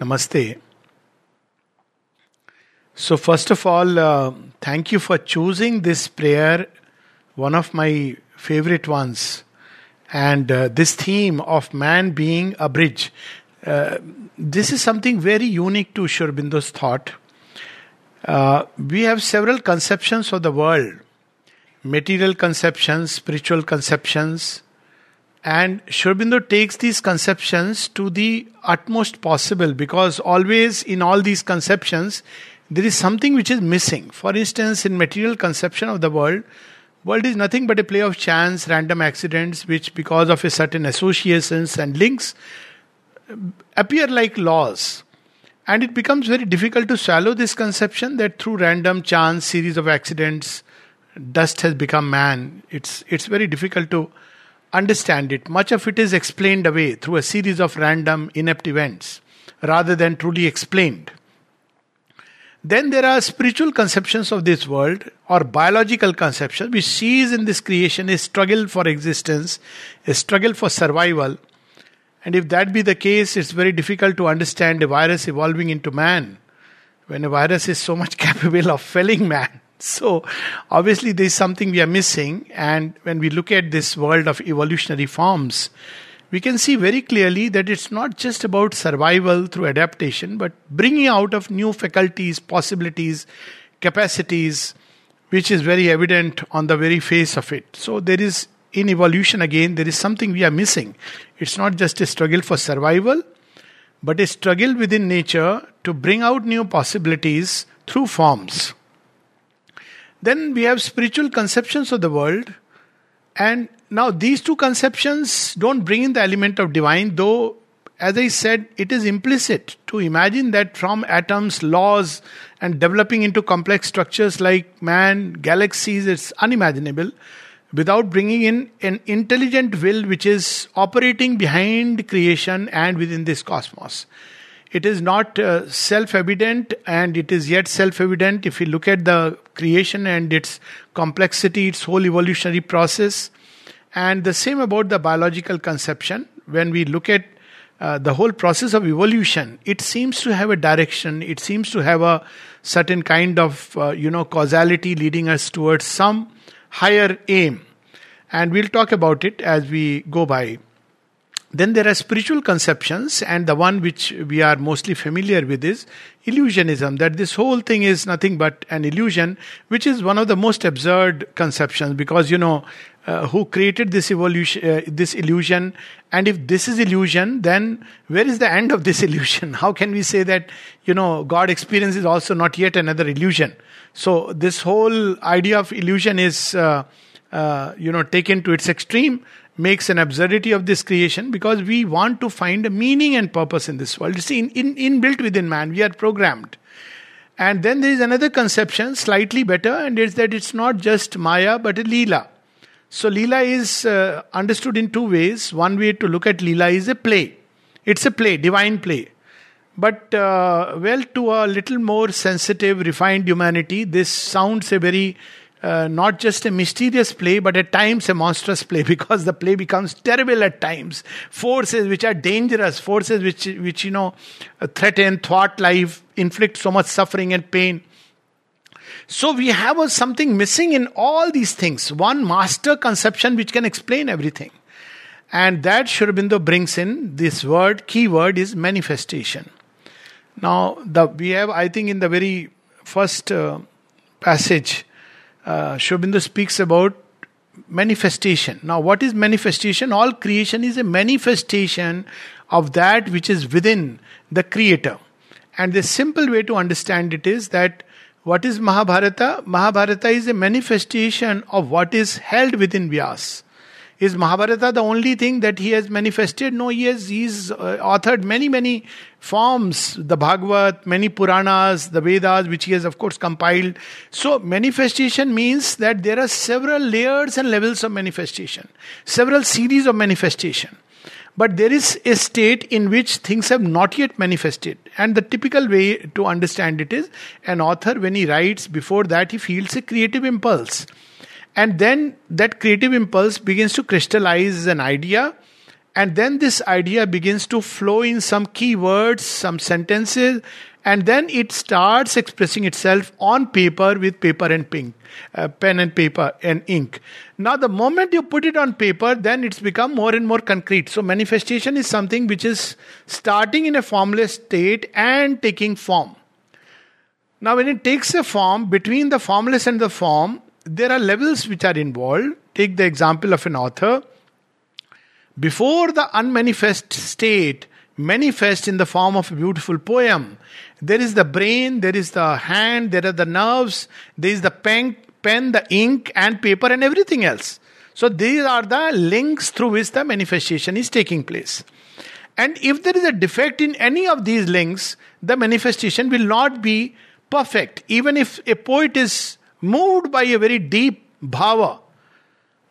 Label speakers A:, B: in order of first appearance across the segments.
A: Namaste. So, first of all, uh, thank you for choosing this prayer, one of my favorite ones. And uh, this theme of man being a bridge. Uh, this is something very unique to Sri Aurobindo's thought. Uh, we have several conceptions of the world material conceptions, spiritual conceptions, and Sri takes these conceptions to the utmost possible because always in all these conceptions there is something which is missing. For instance, in material conception of the world, world is nothing but a play of chance, random accidents, which because of a certain associations and links uh, appear like laws. And it becomes very difficult to swallow this conception that through random chance, series of accidents, dust has become man. It's it's very difficult to understand it. Much of it is explained away through a series of random, inept events rather than truly explained. Then there are spiritual conceptions of this world or biological conceptions which sees in this creation a struggle for existence, a struggle for survival. And if that be the case, it's very difficult to understand a virus evolving into man when a virus is so much capable of felling man. So, obviously, there is something we are missing. And when we look at this world of evolutionary forms, we can see very clearly that it's not just about survival through adaptation, but bringing out of new faculties, possibilities, capacities, which is very evident on the very face of it. So, there is in evolution again, there is something we are missing. It's not just a struggle for survival, but a struggle within nature to bring out new possibilities through forms. Then we have spiritual conceptions of the world. And now these two conceptions don't bring in the element of divine, though, as I said, it is implicit to imagine that from atoms, laws, and developing into complex structures like man, galaxies, it's unimaginable without bringing in an intelligent will which is operating behind creation and within this cosmos. It is not uh, self evident, and it is yet self evident if you look at the creation and its complexity, its whole evolutionary process. And the same about the biological conception. When we look at uh, the whole process of evolution, it seems to have a direction, it seems to have a certain kind of uh, you know causality leading us towards some higher aim. And we'll talk about it as we go by. Then there are spiritual conceptions, and the one which we are mostly familiar with is illusionism. That this whole thing is nothing but an illusion, which is one of the most absurd conceptions because you know uh, who created this evolution, uh, this illusion, and if this is illusion, then where is the end of this illusion? How can we say that you know God experience is also not yet another illusion? So this whole idea of illusion is. Uh, uh, you know taken to its extreme makes an absurdity of this creation because we want to find a meaning and purpose in this world. See, in, in, inbuilt within man, we are programmed. And then there is another conception, slightly better, and it's that it's not just Maya but a Leela. So, Leela is uh, understood in two ways. One way to look at Leela is a play, it's a play, divine play. But, uh, well, to a little more sensitive, refined humanity, this sounds a very uh, not just a mysterious play, but at times a monstrous play because the play becomes terrible at times. Forces which are dangerous, forces which, which you know, threaten thought life, inflict so much suffering and pain. So we have a, something missing in all these things. One master conception which can explain everything. And that Sri Aurobindo brings in this word, key word is manifestation. Now, the, we have, I think, in the very first uh, passage, uh, Sri Aurobindo speaks about manifestation. Now, what is manifestation? All creation is a manifestation of that which is within the creator. And the simple way to understand it is that what is Mahabharata? Mahabharata is a manifestation of what is held within Vyas. Is Mahabharata the only thing that he has manifested? No, he has he's uh, authored many, many forms, the Bhagavad, many Puranas, the Vedas, which he has, of course, compiled. So, manifestation means that there are several layers and levels of manifestation, several series of manifestation. But there is a state in which things have not yet manifested. And the typical way to understand it is an author, when he writes, before that, he feels a creative impulse and then that creative impulse begins to crystallize an idea And then this idea begins to flow in some key words, some sentences, and then it starts expressing itself on paper with paper and pink, uh, pen and paper and ink. Now, the moment you put it on paper, then it's become more and more concrete. So, manifestation is something which is starting in a formless state and taking form. Now, when it takes a form, between the formless and the form, there are levels which are involved. Take the example of an author. Before the unmanifest state manifests in the form of a beautiful poem, there is the brain, there is the hand, there are the nerves, there is the pen, pen, the ink, and paper, and everything else. So, these are the links through which the manifestation is taking place. And if there is a defect in any of these links, the manifestation will not be perfect. Even if a poet is moved by a very deep bhava,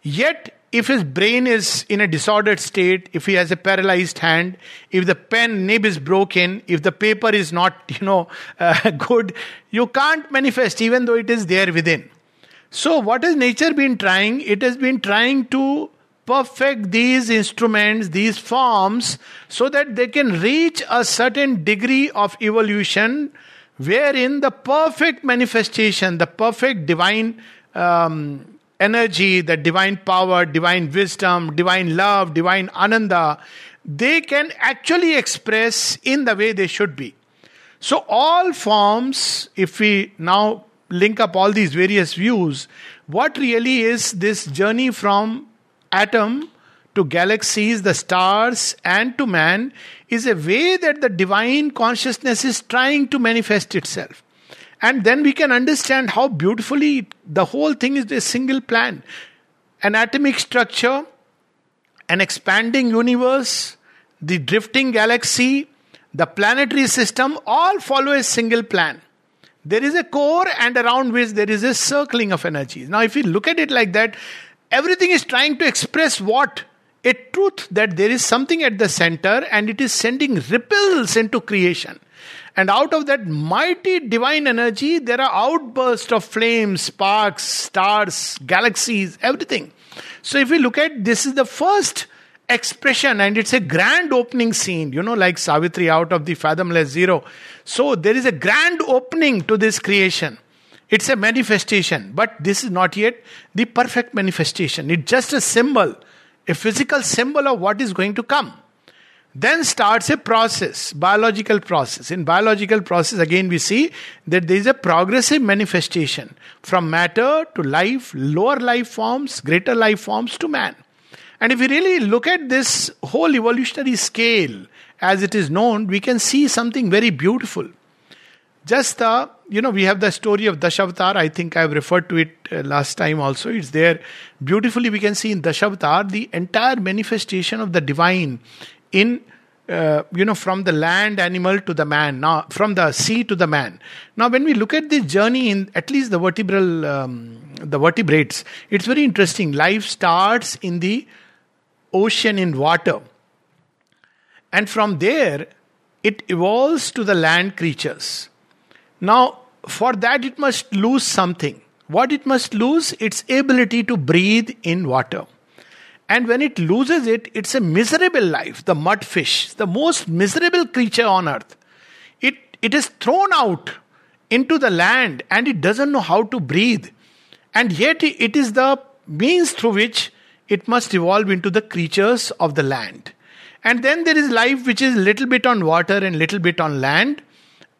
A: yet if his brain is in a disordered state, if he has a paralyzed hand, if the pen nib is broken, if the paper is not, you know, uh, good, you can't manifest even though it is there within. So, what has nature been trying? It has been trying to perfect these instruments, these forms, so that they can reach a certain degree of evolution wherein the perfect manifestation, the perfect divine um, energy, the divine power, divine wisdom, divine love, divine ananda, they can actually express in the way they should be. So, all forms, if we now link up all these various views, what really is this journey from atom to galaxies, the stars, and to man is a way that the divine consciousness is trying to manifest itself. And then we can understand how beautifully the whole thing is a single plan. An atomic structure, an expanding universe, the drifting galaxy, the planetary system all follow a single plan. There is a core, and around which there is a circling of energies. Now, if you look at it like that, everything is trying to express what? A truth that there is something at the center and it is sending ripples into creation. And out of that mighty divine energy, there are outbursts of flames, sparks, stars, galaxies, everything. So, if we look at this, is the first expression, and it's a grand opening scene, you know, like Savitri out of the fathomless zero. So, there is a grand opening to this creation. It's a manifestation, but this is not yet the perfect manifestation. It's just a symbol a physical symbol of what is going to come. Then starts a process, biological process. In biological process, again, we see that there is a progressive manifestation from matter to life, lower life forms, greater life forms to man. And if we really look at this whole evolutionary scale as it is known, we can see something very beautiful. Just the, you know, we have the story of Dashavatar. I think I've referred to it uh, last time also. It's there beautifully. We can see in Dashavatar the entire manifestation of the divine in uh, you know, from the land animal to the man, now from the sea to the man. Now, when we look at this journey in at least the vertebral, um, the vertebrates, it's very interesting. Life starts in the ocean in water, and from there, it evolves to the land creatures. Now, for that, it must lose something. What it must lose? Its ability to breathe in water. And when it loses it, it's a miserable life. The mudfish, the most miserable creature on earth. It, it is thrown out into the land and it doesn't know how to breathe. And yet, it is the means through which it must evolve into the creatures of the land. And then there is life which is little bit on water and little bit on land.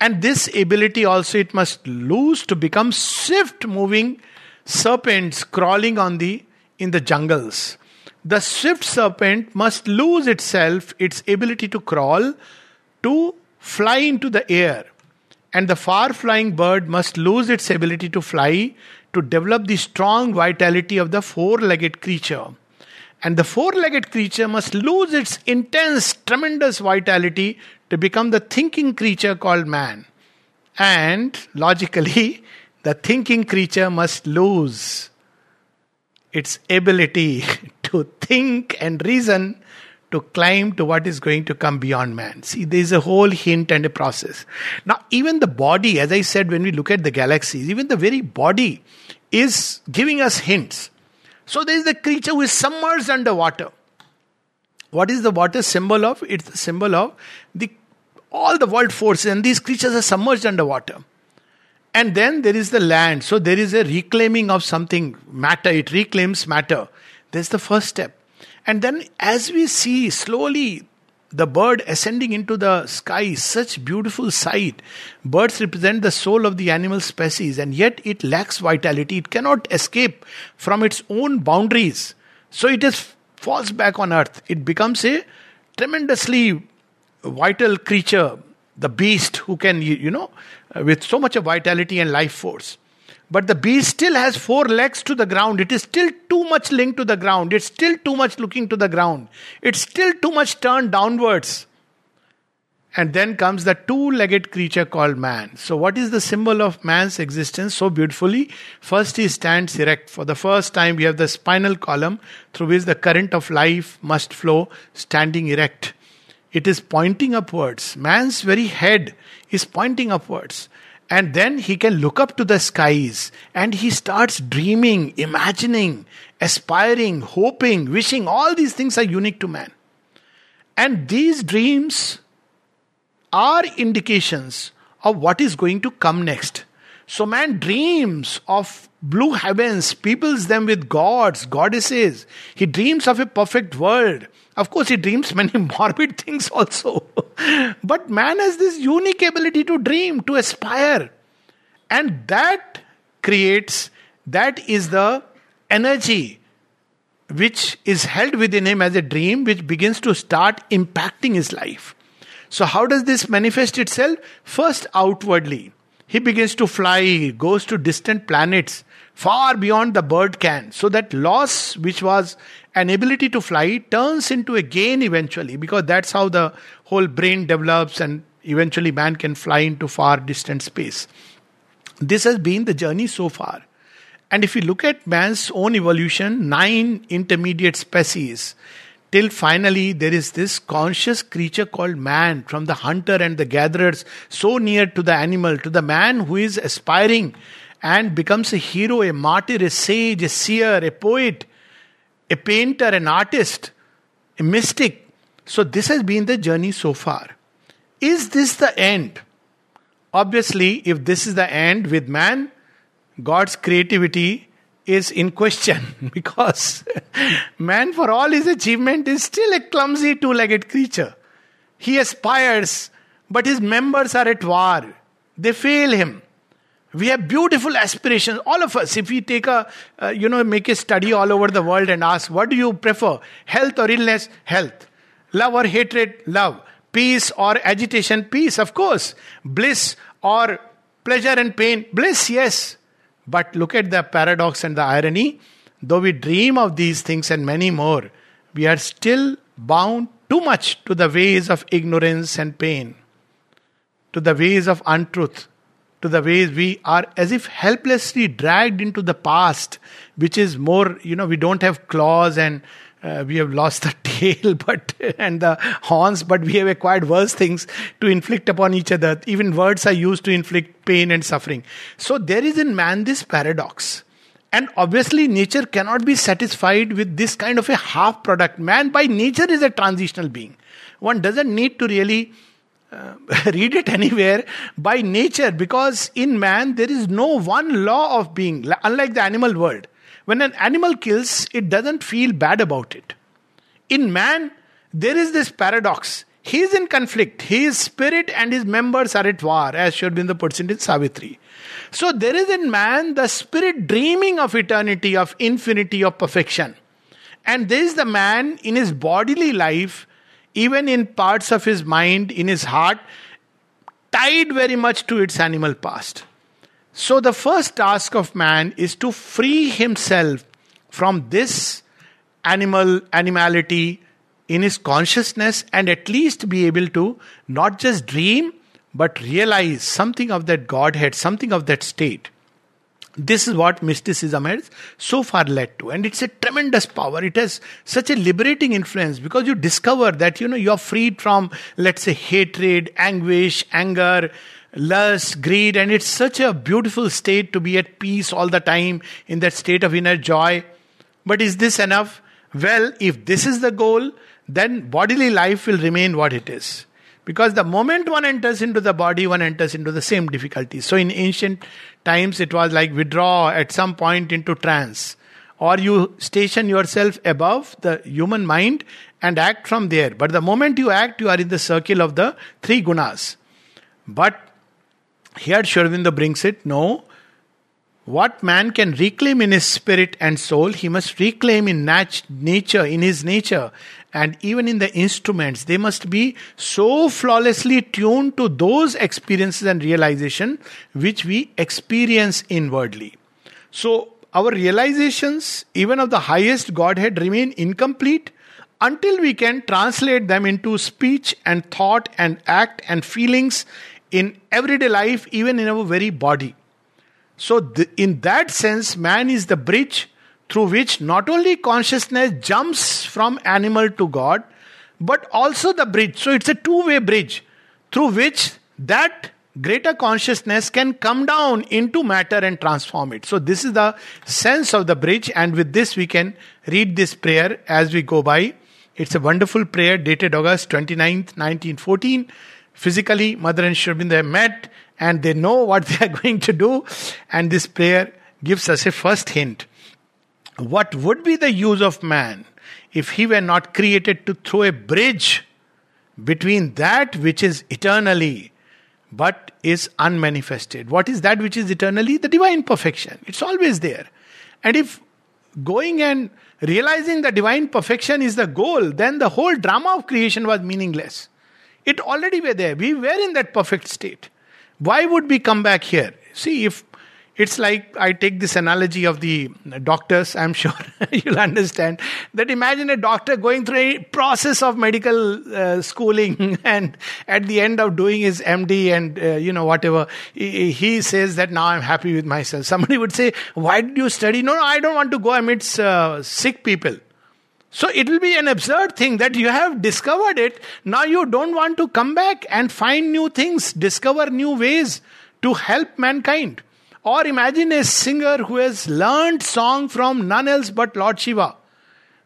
A: And this ability also it must lose to become swift moving serpents crawling on the in the jungles. The swift serpent must lose itself, its ability to crawl, to fly into the air. And the far flying bird must lose its ability to fly to develop the strong vitality of the four legged creature. And the four legged creature must lose its intense, tremendous vitality to become the thinking creature called man. And logically, the thinking creature must lose its ability to think and reason to climb to what is going to come beyond man. See, there is a whole hint and a process. Now, even the body, as I said, when we look at the galaxies, even the very body is giving us hints. So, there is the creature who is submerged underwater. What is the water symbol of? It's the symbol of the all the world forces, and these creatures are submerged underwater. And then there is the land. So there is a reclaiming of something, matter. It reclaims matter. That's the first step. And then as we see slowly the bird ascending into the sky, such beautiful sight. Birds represent the soul of the animal species, and yet it lacks vitality. It cannot escape from its own boundaries. So it is falls back on earth. It becomes a tremendously vital creature, the beast who can, you know, with so much of vitality and life force. But the beast still has four legs to the ground. It is still too much linked to the ground. It's still too much looking to the ground. It's still too much turned downwards. And then comes the two legged creature called man. So, what is the symbol of man's existence so beautifully? First, he stands erect. For the first time, we have the spinal column through which the current of life must flow, standing erect. It is pointing upwards. Man's very head is pointing upwards. And then he can look up to the skies and he starts dreaming, imagining, aspiring, hoping, wishing. All these things are unique to man. And these dreams are indications of what is going to come next. So man dreams of blue heavens, peoples them with gods, goddesses. He dreams of a perfect world. Of course, he dreams many morbid things also. but man has this unique ability to dream, to aspire. And that creates, that is the energy which is held within him as a dream, which begins to start impacting his life. So, how does this manifest itself? First, outwardly. He begins to fly, goes to distant planets, far beyond the bird can. So, that loss, which was an ability to fly turns into a gain eventually because that's how the whole brain develops and eventually man can fly into far distant space. This has been the journey so far. And if you look at man's own evolution, nine intermediate species, till finally there is this conscious creature called man from the hunter and the gatherers, so near to the animal, to the man who is aspiring and becomes a hero, a martyr, a sage, a seer, a poet, a painter, an artist, a mystic. So, this has been the journey so far. Is this the end? Obviously, if this is the end with man, God's creativity is in question because man, for all his achievement, is still a clumsy two legged creature. He aspires, but his members are at war. They fail him. We have beautiful aspirations, all of us. If we take a, uh, you know, make a study all over the world and ask, what do you prefer, health or illness? Health. Love or hatred? Love. Peace or agitation? Peace, of course. Bliss or pleasure and pain? Bliss, yes. But look at the paradox and the irony. Though we dream of these things and many more, we are still bound too much to the ways of ignorance and pain, to the ways of untruth, to the ways we are as if helplessly dragged into the past, which is more, you know, we don't have claws and uh, we have lost the tail but and the horns but we have acquired worse things to inflict upon each other. Even words are used to inflict pain and suffering. So there is in man this paradox. And obviously nature cannot be satisfied with this kind of a half product man by nature is a transitional being. One doesn't need to really uh, read it anywhere by nature because in man there is no one law of being unlike the animal world. When an animal kills it doesn't feel bad about it. In man there is this paradox. He is in conflict. His spirit and his members are at war as Sri Aurobindo puts it in Savitri. So there is in man the spirit dreaming of eternity of infinity of perfection. And there is the man in his bodily life even in parts of his mind, in his heart, tied very much to its animal past. So, the first task of man is to free himself from this animal animality in his consciousness and at least be able to not just dream but realize something of that Godhead, something of that state. This is what mysticism has so far led to. And it's a tremendous power. It has such a liberating influence because you discover that, you know, you're freed from, let's say, hatred, anguish, anger, lust, greed. And it's such a beautiful state to be at peace all the time in that state of inner joy. But is this enough? Well, if this is the goal, then bodily life will remain what it is. Because the moment one enters into the body, one enters into the same difficulties. So in ancient times, it was like withdraw at some point into trance. Or you station yourself above the human mind and act from there. But the moment you act, you are in the circle of the three gunas. But here Sri brings it no, what man can reclaim in his spirit and soul, he must reclaim in nat- nature, in his nature, and even in the instruments. They must be so flawlessly tuned to those experiences and realization which we experience inwardly. So, our realizations, even of the highest Godhead, remain incomplete until we can translate them into speech and thought and act and feelings in everyday life, even in our very body. So, th- in that sense, man is the bridge through which not only consciousness jumps from animal to God, but also the bridge. So, it's a two way bridge through which that greater consciousness can come down into matter and transform it. So, this is the sense of the bridge, and with this, we can read this prayer as we go by. It's a wonderful prayer dated August 29th, 1914. Physically, Mother and have met and they know what they are going to do. And this prayer gives us a first hint. What would be the use of man if he were not created to throw a bridge between that which is eternally but is unmanifested? What is that which is eternally? The divine perfection. It's always there. And if going and realizing the divine perfection is the goal, then the whole drama of creation was meaningless. It already were there. We were in that perfect state. Why would we come back here? See, if it's like I take this analogy of the doctors, I'm sure you'll understand that imagine a doctor going through a process of medical uh, schooling and at the end of doing his MD and uh, you know whatever, he, he, says that now I'm happy with myself. Somebody would say, Why did you study? No, no, I don't want to go amidst uh, sick people. So it will be an absurd thing that you have discovered it. Now you don't want to come back and find new things, discover new ways to help mankind. Or imagine a singer who has learned song from none else but Lord Shiva.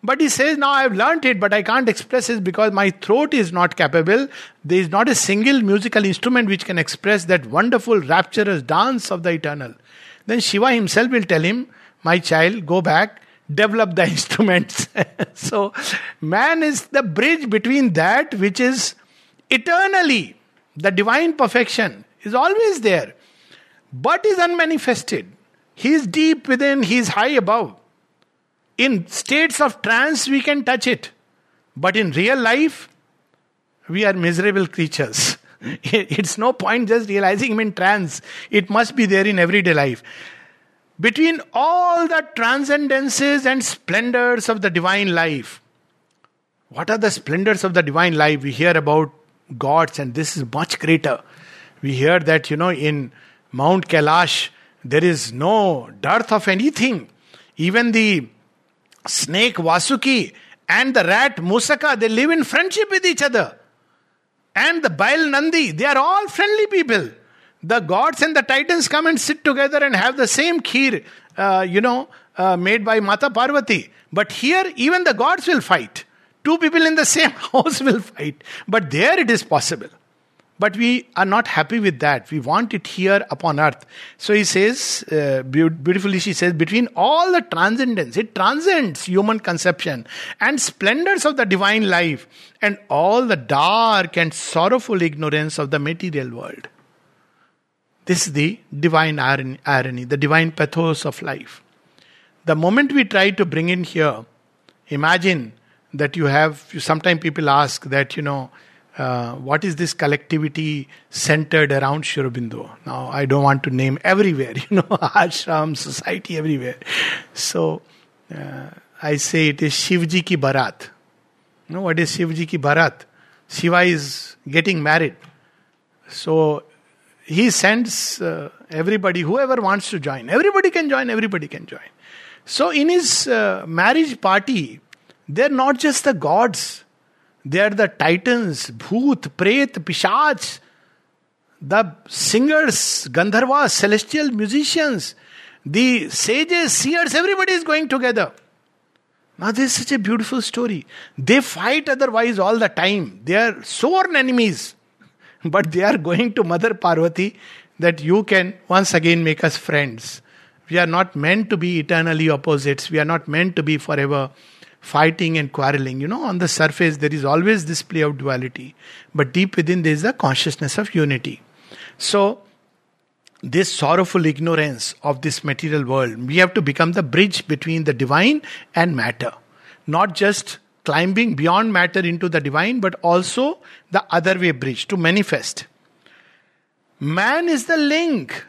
A: But he says, Now I have learned it, but I can't express it because my throat is not capable. There is not a single musical instrument which can express that wonderful, rapturous dance of the eternal. Then Shiva himself will tell him, My child, go back develop the instruments. so, man is the bridge between that which is eternally, the divine perfection is always there, but is unmanifested. He is deep within, he is high above. In states of trance, we can touch it, but in real life, we are miserable creatures. It's no point just realizing him in trance. It must be there in everyday life between all the transcendences and splendors of the divine life. What are the splendors of the divine life? We hear about gods, and this is much greater. We hear that, you know, in Mount Kailash, there is no dearth of anything. Even the snake Vasuki and the rat Mushaka, they live in friendship with each other. And the Bail Nandi, they are all friendly people the gods and the titans come and sit together and have the same kheer, uh, you know, uh, made by Mata Parvati. But here, even the gods will fight. Two people in the same house will fight. But there it is possible. But we are not happy with that. We want it here upon earth. So he says, uh, beautifully, she says, between all the transcendence, it transcends human conception and splendors of the divine life and all the dark and sorrowful ignorance of the material world. This is the divine irony, the divine pathos of life. The moment we try to bring in here, imagine that you have, sometimes people ask that, you know, uh, what is this collectivity centered around Sri Aurobindo? Now, I don't want to name everywhere, you know, ashram, society, everywhere. So, uh, I say it is Shivji ki Baraat. You know what is Shivji ki Baraat? Shiva is getting married. So, he sends uh, everybody, whoever wants to join. Everybody can join, everybody can join. So, in his uh, marriage party, they're not just the gods, they are the titans, Bhoot, Pret, Pishach, the singers, Gandharvas, celestial musicians, the sages, seers, everybody is going together. Now, this is such a beautiful story. They fight otherwise all the time. They are sworn enemies. But they are going to Mother Parvati that you can once again make us friends. We are not meant to be eternally opposites. We are not meant to be forever fighting and quarreling. You know, on the surface, there is always this play of duality. But deep within, there is a consciousness of unity. So, this sorrowful ignorance of this material world, we have to become the bridge between the divine and matter. Not just climbing beyond matter into the divine, but also the other way bridge to manifest. Man is the link.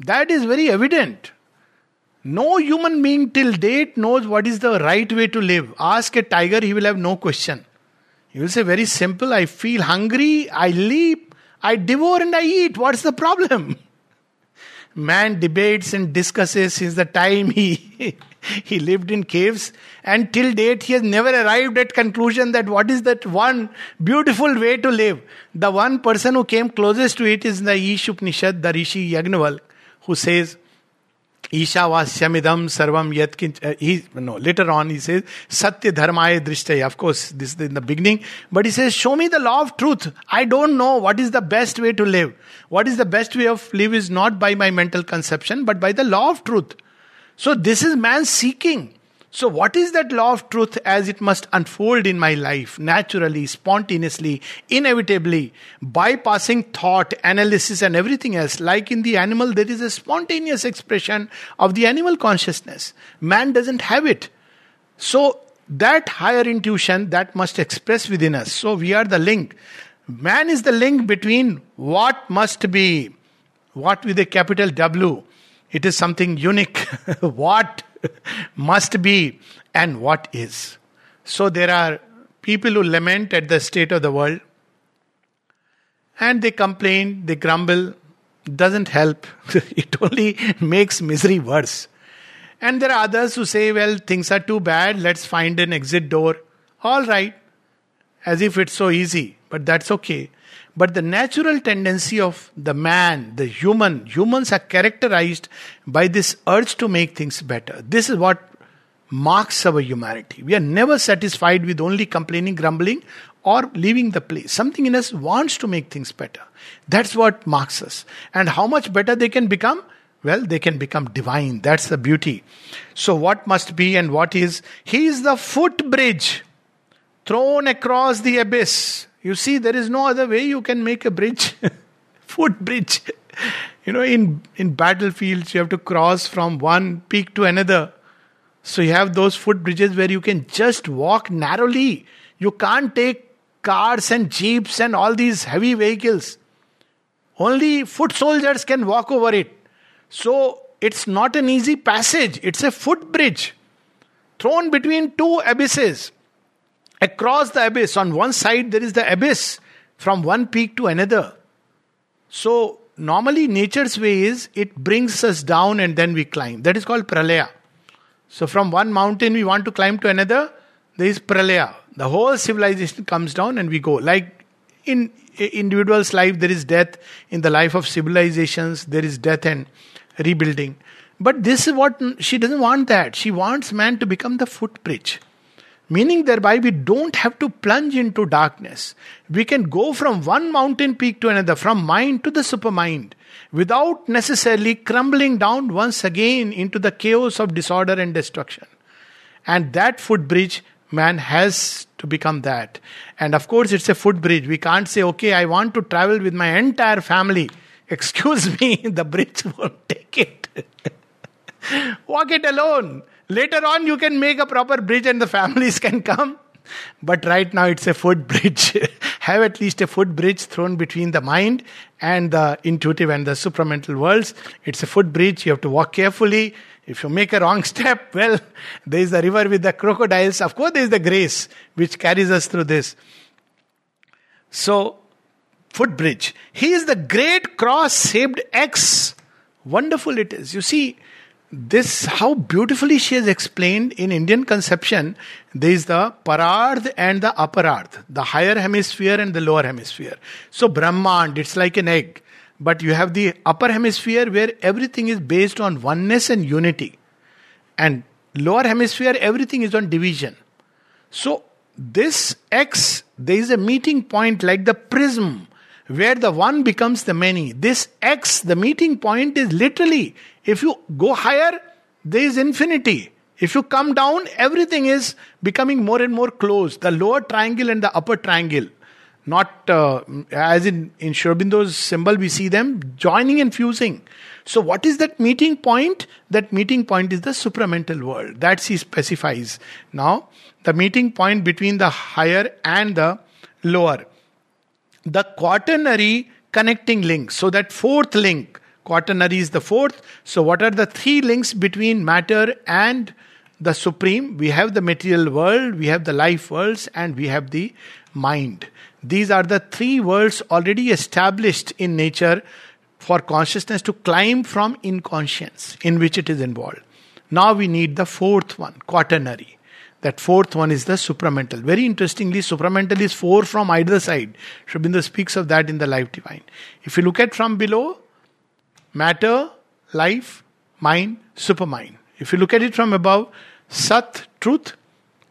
A: That is very evident. No human being till date knows what is the right way to live. Ask a tiger, he will have no question. He will say, Very simple, I feel hungry, I leap, I devour and I eat. What's the problem? Man debates and discusses since the time he he lived in caves and till date he has never arrived at conclusion that what is that one beautiful way to live. The one person who came closest to it is the Ishopanishad, the Rishi Yagnaval, who says yatkin. Uh, he, no, later on he says, Satya dharmaya drishtaya. Of course, this is in the beginning. But he says, Show me the law of truth. I don't know what is the best way to live. What is the best way of live is not by my mental conception, but by the law of truth. So this is man seeking. So, what is that law of truth as it must unfold in my life naturally, spontaneously, inevitably, bypassing thought, analysis, and everything else? Like in the animal, there is a spontaneous expression of the animal consciousness. Man doesn't have it. So, that higher intuition that must express within us. So, we are the link. Man is the link between what must be, what with a capital W. It is something unique. what must be and what is. So there are people who lament at the state of the world and they complain, they grumble, doesn't help. it only makes misery worse. And there are others who say, well, things are too bad, let's find an exit door. All right, as if it's so easy, but that's okay. But the natural tendency of the man, the human, humans are characterized by this urge to make things better. This is what marks our humanity. We are never satisfied with only complaining, grumbling, or leaving the place. Something in us wants to make things better. That's what marks us. And how much better they can become? Well, they can become divine. That's the beauty. So, what must be and what is? He is the footbridge thrown across the abyss you see, there is no other way you can make a bridge, footbridge. you know, in, in battlefields, you have to cross from one peak to another. So you have those footbridges where you can just walk narrowly. You can't take cars and jeeps and all these heavy vehicles. Only foot soldiers can walk over it. So it's not an easy passage, it's a footbridge thrown between two abysses across the abyss. On one side, there is the abyss from one peak to another. So, normally, nature's way is it brings us down and then we climb. That is called pralaya. So, from one mountain we want to climb to another, there is pralaya. The whole civilization comes down and we go. Like in individual's life, there is death. In the life of civilizations, there is death and rebuilding. But this is what she doesn't want that. She wants man to become the footbridge. Meaning, thereby, we don't have to plunge into darkness. We can go from one mountain peak to another, from mind to the supermind, without necessarily crumbling down once again into the chaos of disorder and destruction. And that footbridge, man has to become that. And of course, it's a footbridge. We can't say, okay, I want to travel with my entire family. Excuse me, the bridge won't take it. Walk it alone. Later on, you can make a proper bridge and the families can come. But right now, it's a footbridge. Have at least a footbridge thrown between the mind and the intuitive and the supramental worlds. It's a footbridge. You have to walk carefully. If you make a wrong step, well, there is the river with the crocodiles. Of course, there is the grace which carries us through this. So, footbridge. He is the great cross shaped X. Wonderful it is. You see, this how beautifully she has explained in indian conception there is the parardh and the aparardh the higher hemisphere and the lower hemisphere. So brahmand it's like an egg. But you have the upper hemisphere where everything is based on oneness and unity. And lower hemisphere, everything is on division. So, this X, there is a meeting point like the prism where the one becomes the many. This X, the meeting point, is literally, if you go higher, there is infinity. If you come down, everything is becoming more and more close. The lower triangle and the upper triangle. Not uh, as in, in Sri symbol, we see them joining and fusing. So, what is that meeting point? That meeting point is the supramental world. That he specifies. Now, the meeting point between the higher and the lower. The quaternary connecting link. So, that fourth link, quaternary is the fourth. So, what are the three links between matter and the supreme? We have the material world, we have the life worlds, and we have the mind. These are the three worlds already established in nature for consciousness to climb from inconscience in which it is involved. Now we need the fourth one, quaternary. That fourth one is the supramental. Very interestingly, supramental is four from either side. Aurobindo speaks of that in the Life Divine. If you look at from below, matter, life, mind, supermind. If you look at it from above, Sat, truth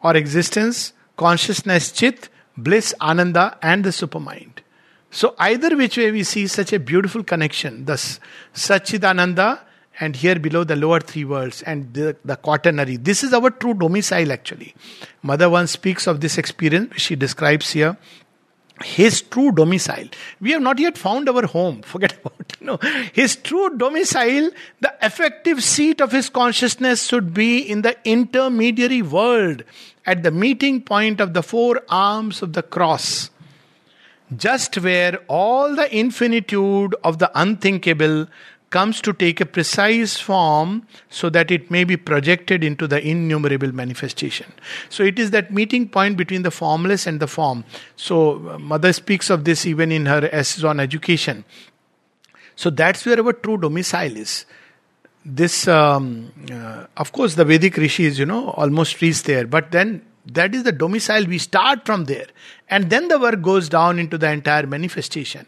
A: or existence, consciousness, Chit, bliss, Ananda, and the supermind. So, either which way we see such a beautiful connection, thus Satchidananda, and here below the lower three worlds, and the, the quaternary. This is our true domicile actually. Mother one speaks of this experience, which she describes here his true domicile. We have not yet found our home. Forget about you know his true domicile. The effective seat of his consciousness should be in the intermediary world, at the meeting point of the four arms of the cross just where all the infinitude of the unthinkable comes to take a precise form so that it may be projected into the innumerable manifestation. So it is that meeting point between the formless and the form. So uh, Mother speaks of this even in her essays on education. So that's where our true domicile is. This, um, uh, of course, the Vedic rishis, you know, almost reach there, but then that is the domicile. We start from there. And then the work goes down into the entire manifestation.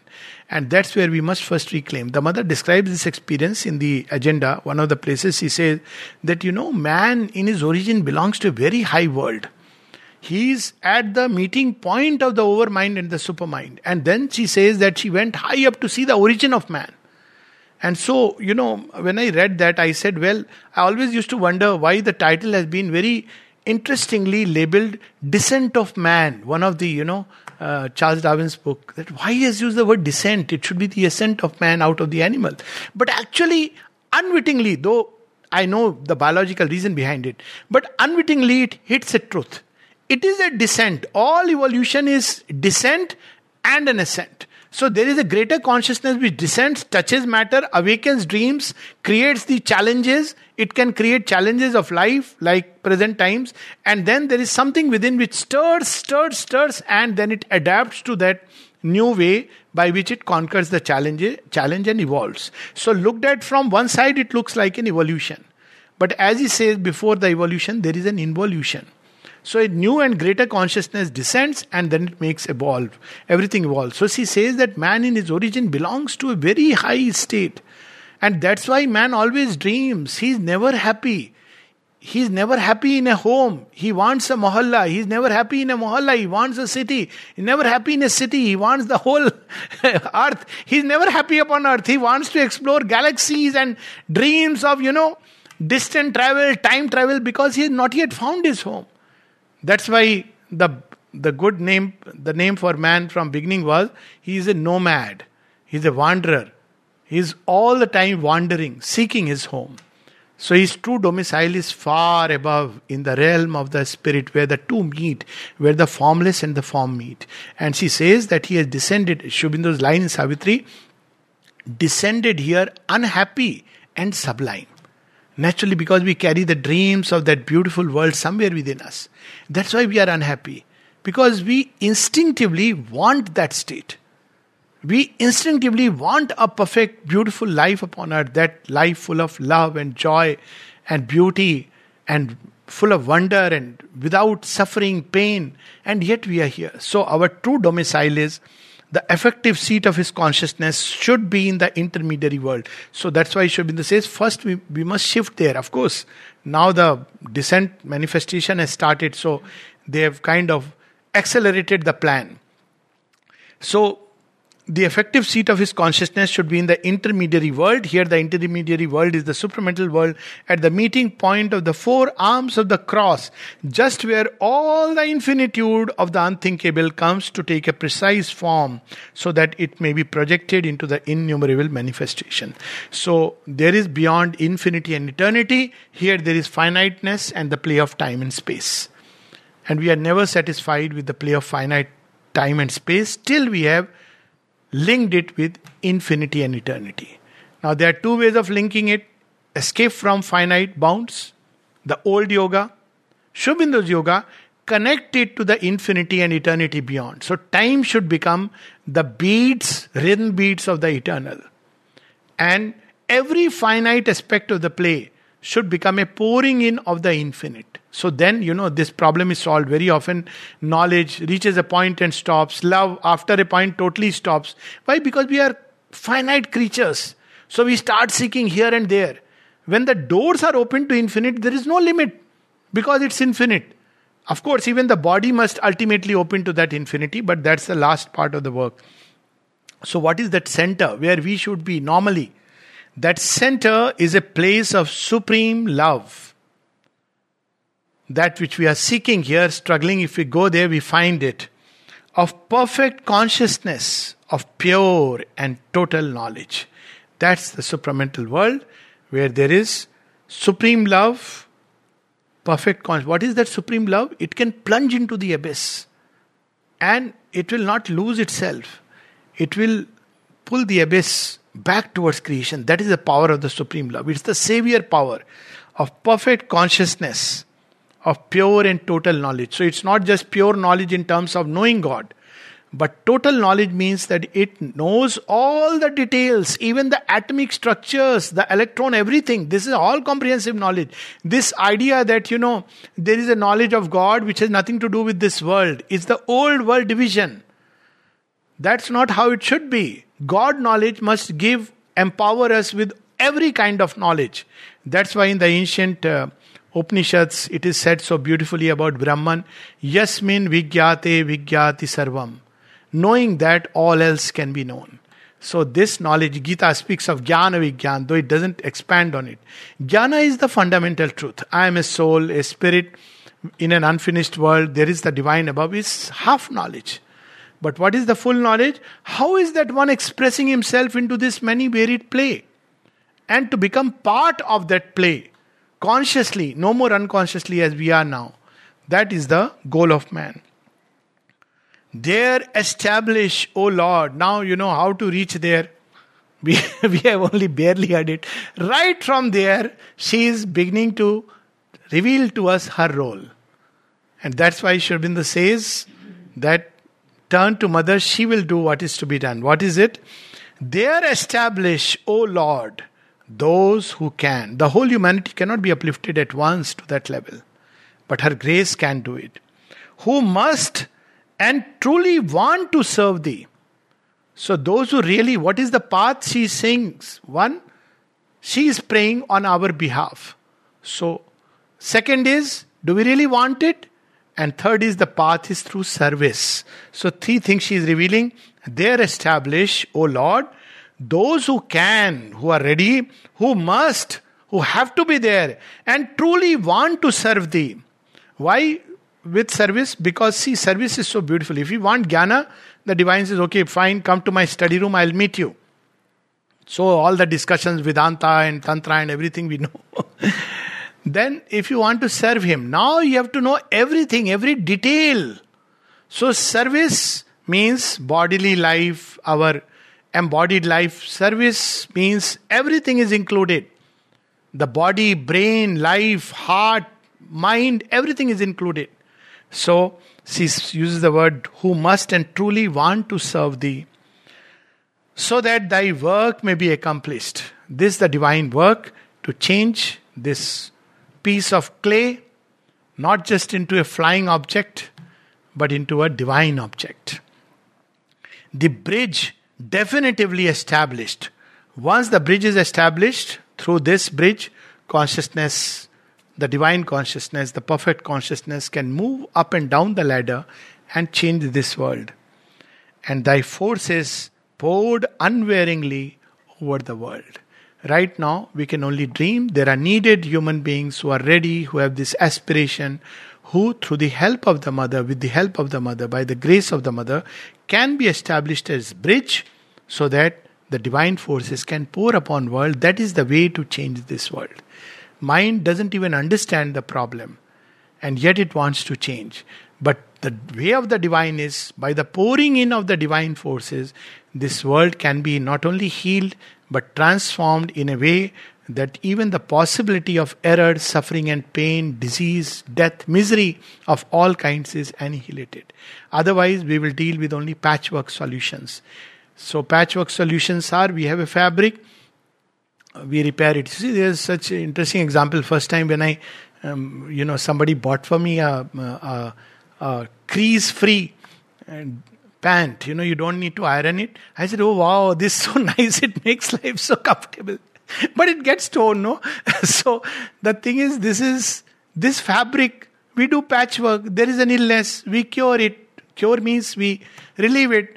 A: And that's where we must first reclaim. The mother describes this experience in the agenda. One of the places she says that, you know, man in his origin belongs to a very high world. He is at the meeting point of the overmind and the supermind. And then she says that she went high up to see the origin of man. And so, you know, when I read that, I said, well, I always used to wonder why the title has been very interestingly labeled Descent of Man, one of the, you know, uh, Charles Darwin's book, that why he has used the word descent? It should be the ascent of man out of the animal. But actually, unwittingly, though I know the biological reason behind it, but unwittingly it hits a truth. It is a descent. All evolution is descent and an ascent. So there is a greater consciousness which descends, touches matter, awakens dreams, creates the challenges. It can create challenges of life, like present times, and then there is something within which stirs, stirs, stirs, and then it adapts to that new way by which it conquers the challenge, challenge and evolves. So looked at from one side, it looks like an evolution. But as he says before the evolution, there is an involution. So a new and greater consciousness descends and then it makes evolve. Everything evolves. So she says that man in his origin belongs to a very high state. And that's why man always dreams. He's never happy. He's never happy in a home. He wants a mohalla. He's never happy in a mohalla. He wants a city. He's never happy in a city. He wants the whole earth. He's never happy upon earth. He wants to explore galaxies and dreams of, you know, distant travel, time travel, because he has not yet found his home. That's why the the good name the name for man from beginning was he is a nomad. He's a wanderer. He's all the time wandering, seeking his home. So his true domicile is far above in the realm of the spirit where the two meet, where the formless and the form meet. And she says that he has descended, Sri Aurobindo's line in Savitri, descended here unhappy and sublime. Naturally, because we carry the dreams of that beautiful world somewhere within us. That's why we are unhappy. Because we instinctively want that state. We instinctively want a perfect, beautiful life upon earth, that life full of love and joy and beauty and full of wonder and without suffering, pain, and yet we are here. So, our true domicile is the effective seat of his consciousness should be in the intermediary world. So that's why Sri Aurobindo says first we, we must shift there. Of course, now the descent manifestation has started, so they have kind of accelerated the plan. So the effective seat of his consciousness should be in the intermediary world. Here, the intermediary world is the supramental world at the meeting point of the four arms of the cross, just where all the infinitude of the unthinkable comes to take a precise form so that it may be projected into the innumerable manifestation. So, there is beyond infinity and eternity. Here, there is finiteness and the play of time and space. And we are never satisfied with the play of finite time and space till we have linked it with infinity and eternity. Now, there are two ways of linking it escape from finite bounds, the old yoga, Sri Aurobindo's yoga, connect it to the infinity and eternity beyond. So, time should become the beats, rhythm beats of the eternal. And every finite aspect of the play should become a pouring in of the infinite. So then, you know, this problem is solved. Very often, knowledge reaches a point and stops. Love, after a point, totally stops. Why? Because we are finite creatures. So we start seeking here and there. When the doors are open to infinite, there is no limit because it's infinite. Of course, even the body must ultimately open to that infinity, but that's the last part of the work. So, what is that center where we should be normally? That center is a place of supreme love that which we are seeking here, struggling, if we go there, we find it. Of perfect consciousness, of pure and total knowledge. That's the supramental world where there is supreme love, perfect consciousness. What is that supreme love? It can plunge into the abyss and it will not lose itself. It will pull the abyss back towards creation. That is the power of the supreme love. It's the savior power of perfect consciousness of pure and total knowledge. So it's not just pure knowledge in terms of knowing God, but total knowledge means that it knows all the details, even the atomic structures, the electron, everything. This is all comprehensive knowledge. This idea that, you know, there is a knowledge of God which has nothing to do with this world is the old world division. That's not how it should be. God knowledge must give, empower us with every kind of knowledge. That's why in the ancient uh, Upanishads, it is said so beautifully about Brahman, Yasmin Vigyate Vigyati Sarvam. Knowing that all else can be known. So, this knowledge, Gita speaks of Jnana Vigyan, though it doesn't expand on it. Jnana is the fundamental truth. I am a soul, a spirit in an unfinished world. There is the divine above, is half knowledge. But what is the full knowledge? How is that one expressing himself into this many varied play? And to become part of that play consciously, no more unconsciously as we are now. That is the goal of man. There establish, O Lord. Now you know how to reach there. We, we have only barely heard it. Right from there, she is beginning to reveal to us her role. And that's why Sri says that turn to mother, she will do what is to be done. What is it? There establish, O Lord, those who can. The whole humanity cannot be uplifted at once to that level, but her grace can do it. Who must and truly want to serve thee. So, those who really, what is the path she sings? One, she is praying on our behalf. So, second is, do we really want it? And third is the path is through service. So, three things she is revealing. There establish, O Lord, those who can, who are ready, who must, who have to be there, and truly want to serve thee. Why with service? Because see, service is so beautiful. If you want jnana, the divine says, okay, fine, come to my study room, I'll meet you. So all the discussions, Vedanta and Tantra and everything we know. Then if you want to serve him, now you have to know everything, every detail. So service means bodily life, our embodied life. Service means everything is included. The body brain life heart mind everything is included. So she uses the word who must and truly want to serve thee so that thy work may be accomplished. This the divine work to change this piece of clay not just into a flying object but into a divine object the bridge definitively established. Once the bridge is established, through this bridge, consciousness, the divine consciousness, the perfect consciousness can move up and down the ladder and change this world. And thy forces poured unwearingly over the world. Right now, we can only dream. There are needed human beings who are ready, who have this aspiration, who, through the help of the mother, with the help of the mother, by the grace of the mother, can be established as bridge so that the divine forces can pour upon world. That is the way to change this world. Mind doesn't even understand the problem, and yet it wants to change. But the way of the divine is by the pouring in of the divine forces, this world can be not only healed but transformed in a way that even the possibility of error, suffering, and pain, disease, death, misery of all kinds is annihilated. Otherwise, we will deal with only patchwork solutions. So, patchwork solutions are we have a fabric, we repair it. See, there's such interesting example. First time when I, um, you know, somebody bought for me a, a, a crease free pant. You know, you don't need to iron it. I said, Oh, wow, this is so nice. It makes life so comfortable. but it gets torn, no? so the thing is, this is this fabric. We do patchwork. There is an illness. We cure it. Cure means we relieve it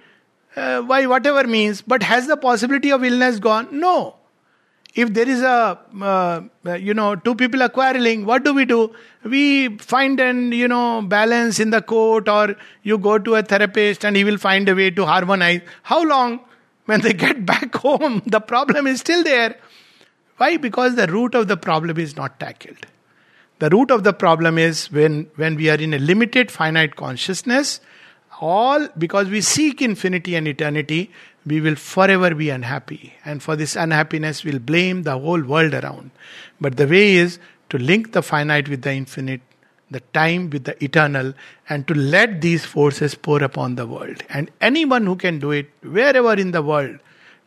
A: uh, by whatever means. But has the possibility of illness gone? No. If there is a, uh, you know, two people are quarreling, what do we do? We find an, you know, balance in the court, or you go to a therapist and he will find a way to harmonize. How long? When they get back home, the problem is still there. Why? Because the root of the problem is not tackled. The root of the problem is when, when we are in a limited finite consciousness, all because we seek infinity and eternity, we will forever be unhappy. And for this unhappiness, we'll blame the whole world around. But the way is to link the finite with the infinite, the time with the eternal, and to let these forces pour upon the world. And anyone who can do it, wherever in the world,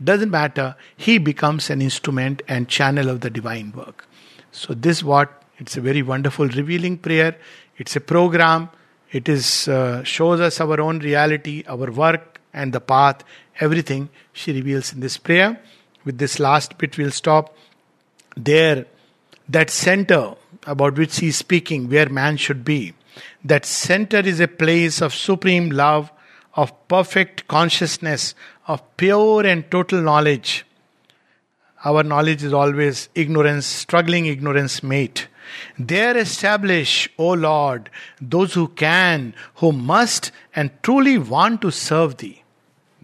A: doesn't matter, he becomes an instrument and channel of the divine work. So, this what it's a very wonderful revealing prayer. It's a program. It is uh, shows us our own reality, our work, and the path. Everything she reveals in this prayer. With this last bit, we'll stop. There, that center about which she is speaking, where man should be, that center is a place of supreme love, of perfect consciousness, of pure and total knowledge. Our knowledge is always ignorance, struggling ignorance mate. There establish, O Lord, those who can, who must, and truly want to serve Thee.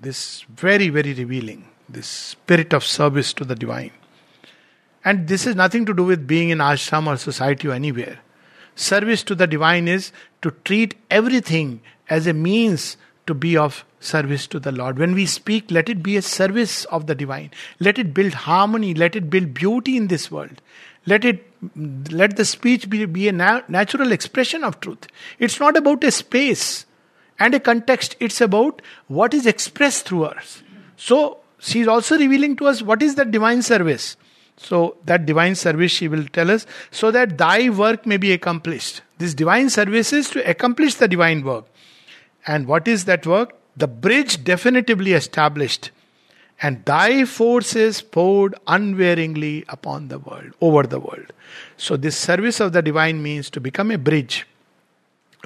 A: This very, very revealing, this spirit of service to the divine. And this is nothing to do with being in ashram or society or anywhere. Service to the divine is to treat everything as a means to be of service to the Lord. When we speak, let it be a service of the divine. Let it build harmony. Let it build beauty in this world. Let it let the speech be, be a na- natural expression of truth. It's not about a space and a context. It's about what is expressed through us. So she is also revealing to us what is that divine service. So that divine service she will tell us so that thy work may be accomplished. This divine service is to accomplish the divine work. And what is that work? the bridge definitively established, and thy forces poured unwearingly upon the world, over the world. So, this service of the divine means to become a bridge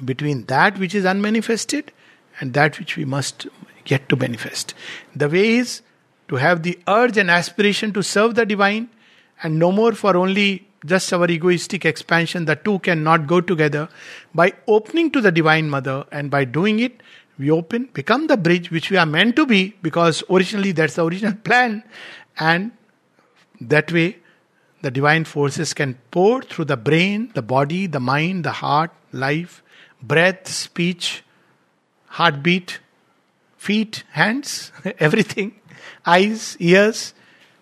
A: between that which is unmanifested and that which we must get to manifest. The way is to have the urge and aspiration to serve the divine and no more for only just our egoistic expansion. The two cannot go together. By opening to the Divine Mother and by doing it, we open, become the bridge which we are meant to be because originally that's the original plan, and that way the divine forces can pour through the brain, the body, the mind, the heart, life, breath, speech, heartbeat, feet, hands, everything, eyes, ears,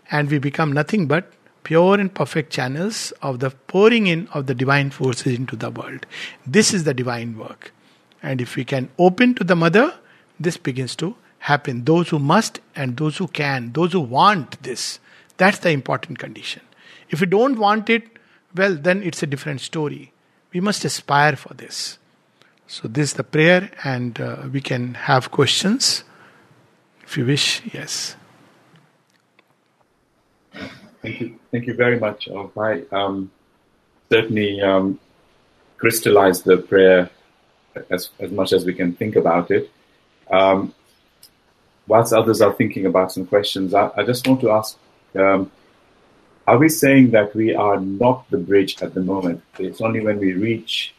A: and we become nothing but pure and perfect channels of the pouring in of the divine forces into the world. This is the divine work. And if we can open to the mother, this begins to happen. Those who must and those who can, those who want this, that's the important condition. If we don't want it, well, then it's a different story. We must aspire for this. So, this is the prayer, and uh, we can have questions. If you wish, yes.
B: Thank you. Thank you very much. I um, certainly um, crystallized the prayer as, as much as we can think about it. Um, whilst others are thinking about some questions, I, I just want to ask um, Are we saying that we are not the bridge at the moment? It's only when we reach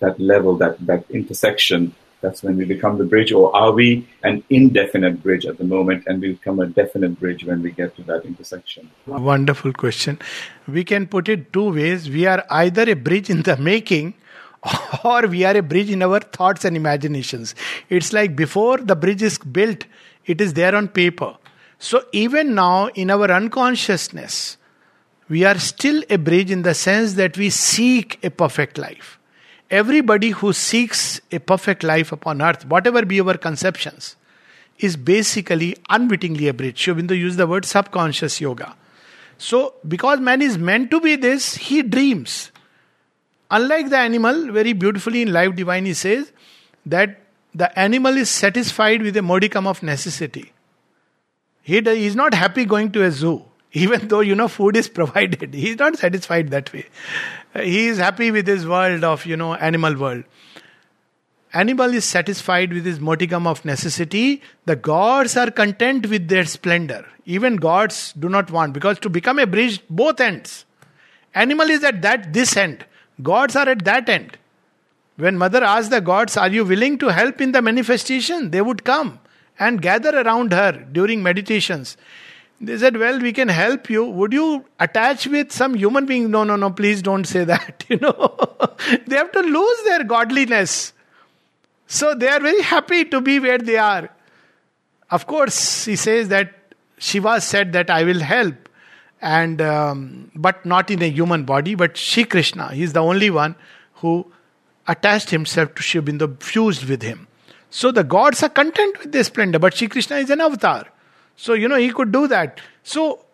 B: that level, that, that intersection, that's when we become the bridge, or are we an indefinite bridge at the moment and we become a definite bridge when we get to that intersection?
A: Wonderful question. We can put it two ways. We are either a bridge in the making or we are a bridge in our thoughts and imaginations. It's like before the bridge is built, it is there on paper. So even now, in our unconsciousness, we are still a bridge in the sense that we seek a perfect life. Everybody who seeks a perfect life upon earth, whatever be our conceptions, is basically unwittingly a bridge. Sri Aurobindo used the word subconscious yoga. So, because man is meant to be this, he dreams. Unlike the animal, very beautifully in Life Divine, he says that the animal is satisfied with a modicum of necessity. He is not happy going to a zoo, even though you know food is provided. He is not satisfied that way. He is happy with his world of you know animal world. Animal is satisfied with his modicum of necessity. The gods are content with their splendor. Even gods do not want because to become a bridge, both ends. Animal is at that this end. Gods are at that end. When mother asked the gods, Are you willing to help in the manifestation? They would come and gather around her during meditations. They said, Well, we can help you. Would you attach with some human being? No, no, no, please don't say that. You know, they have to lose their godliness. So they are very happy to be where they are. Of course, he says that Shiva said that I will help and um, but not in a human body but Shri Krishna he is the only one who attached himself to Aurobindo fused with him so the gods are content with their splendor but Shri Krishna is an avatar so you know he could do that so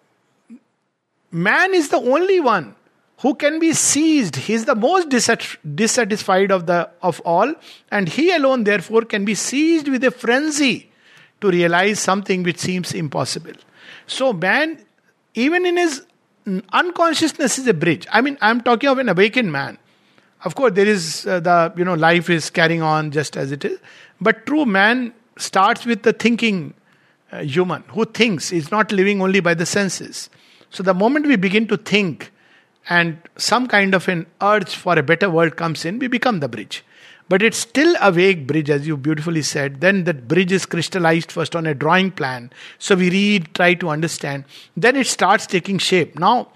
A: man is the only one who can be seized he is the most dissatisfied of the of all and he alone therefore can be seized with a frenzy to realize something which seems impossible so man even in his unconsciousness is a bridge. I mean, I'm talking of an awakened man. Of course, there is uh, the, you know, life is carrying on just as it is. But true man starts with the thinking human who thinks, is not living only by the senses. So the moment we begin to think and some kind of an urge for a better world comes in, we become the bridge. But it's still a vague bridge, as you beautifully said. Then that bridge is crystallized first on a drawing plan. So we read, try to understand. Then it starts taking shape. Now,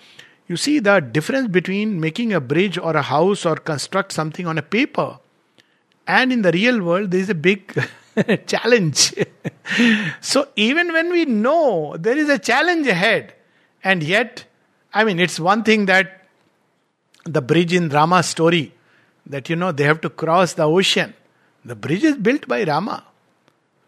A: you see the difference between making a bridge or a house or construct something on a paper and in the real world, there is a big challenge. so even when we know there is a challenge ahead, and yet, I mean, it's one thing that the bridge in Rama's story that you know they have to cross the ocean. The bridge is built by Rama.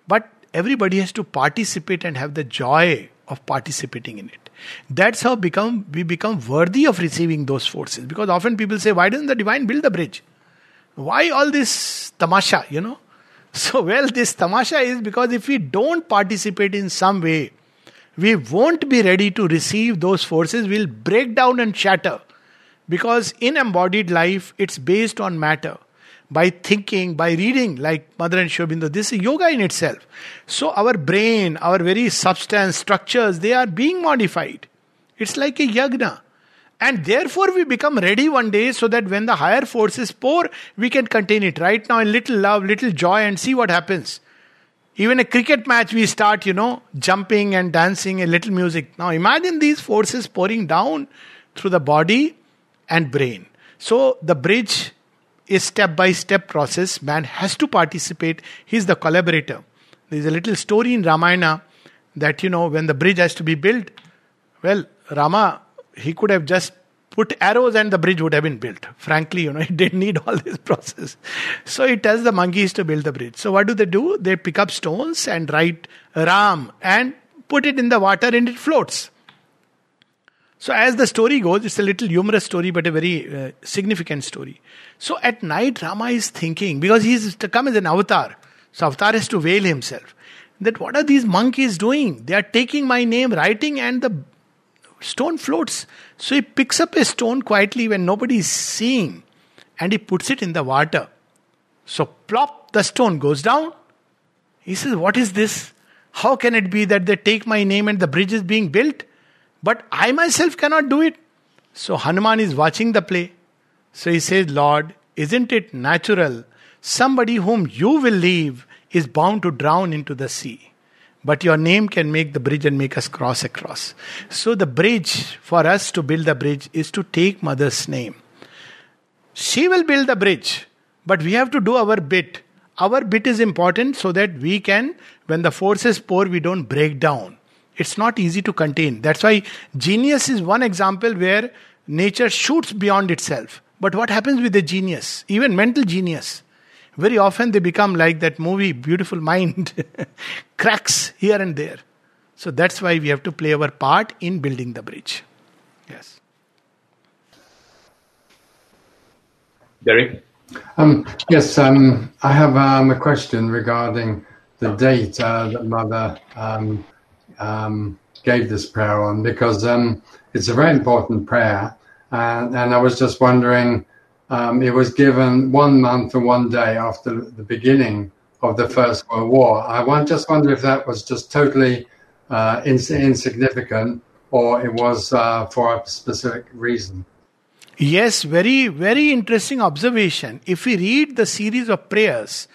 A: But everybody has to participate and have the joy of participating in it. That's how become we become worthy of receiving those forces. Because often people say, why doesn't the divine build the bridge? Why all this tamasha, you know? So, well, this tamasha is because if we don't participate in some way, we won't be ready to receive those forces, we'll break down and shatter. Because in embodied life, it's based on matter. By thinking, by reading, like Mother and Sri Aurobindo, this is yoga in itself. So our brain, our very substance, structures, they are being modified. It's like a yagna. And therefore, we become ready one day so that when the higher forces pour, we can contain it. Right now, in little love, little joy, and see what happens. Even a cricket match, we start, you know, jumping and dancing, a little music. Now, imagine these forces pouring down through the body and brain. So the bridge is step by step process. Man has to participate. He's the collaborator. There's a little story in Ramayana that you know when the bridge has to be built. Well, Rama he could have just put arrows and the bridge would have been built. Frankly, you know, it didn't need all this process. So he tells the monkeys to build the bridge. So what do they do? They pick up stones and write Ram and put it in the water and it floats. So, as the story goes, it's a little humorous story, but a very uh, significant story. So, at night, Rama is thinking, because he's to come as an avatar. So, avatar has to veil himself. that what are these monkeys doing? They are taking my name, writing, and the stone floats. So he picks up a stone quietly when nobody is seeing and he puts it in the water. So plop, the stone goes down. He says, What is this? How can it be that they take my name and the bridge is being built? But I myself cannot do it. So Hanuman is watching the play. So he says, Lord, isn't it natural? Somebody whom you will leave is bound to drown into the sea. But your name can make the bridge and make us cross across. So the bridge, for us to build the bridge, is to take mother's name. She will build the bridge, but we have to do our bit. Our bit is important so that we can, when the forces pour, we don't break down. It's not easy to contain. That's why genius is one example where nature shoots beyond itself. But what happens with the genius, even mental genius? Very often they become like that movie, Beautiful Mind, cracks here and there. So that's why we have to play our part in building the bridge. Yes.
B: Derek?
C: Um, yes, um, I have um, a question regarding the date uh, that Mother um, um, gave this prayer on because um, it's a very important prayer. and I was just wondering um, it was given one month and one day after the beginning of the First World War. I want, just wonder if that was just totally uh, ins- insignificant or it was uh, for a specific reason.
A: Yes, very, very interesting observation. If we read the series of prayers,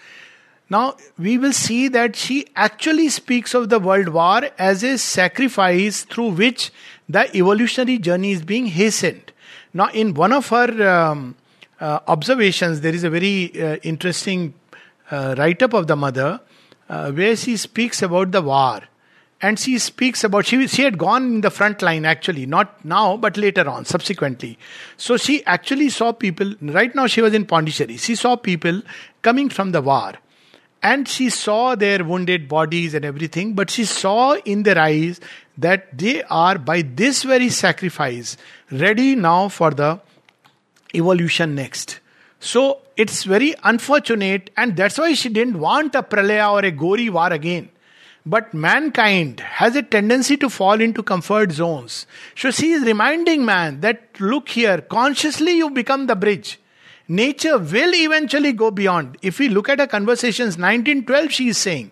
A: now we will see that she actually speaks of the world war as a sacrifice through which the evolutionary journey is being hastened. Now, in one of her um, uh, observations, there is a very uh, interesting uh, write up of the mother uh, where she speaks about the war. And she speaks about, she, she had gone in the front line actually, not now, but later on, subsequently. So she actually saw people, right now she was in Pondicherry, she saw people coming from the war. And she saw their wounded bodies and everything, but she saw in their eyes that they are, by this very sacrifice, ready now for the evolution next. So it's very unfortunate, and that's why she didn't want a pralaya or a gory war again. But mankind has a tendency to fall into comfort zones. So she is reminding man that look here, consciously you become the bridge. Nature will eventually go beyond. If we look at her conversations, 1912, she is saying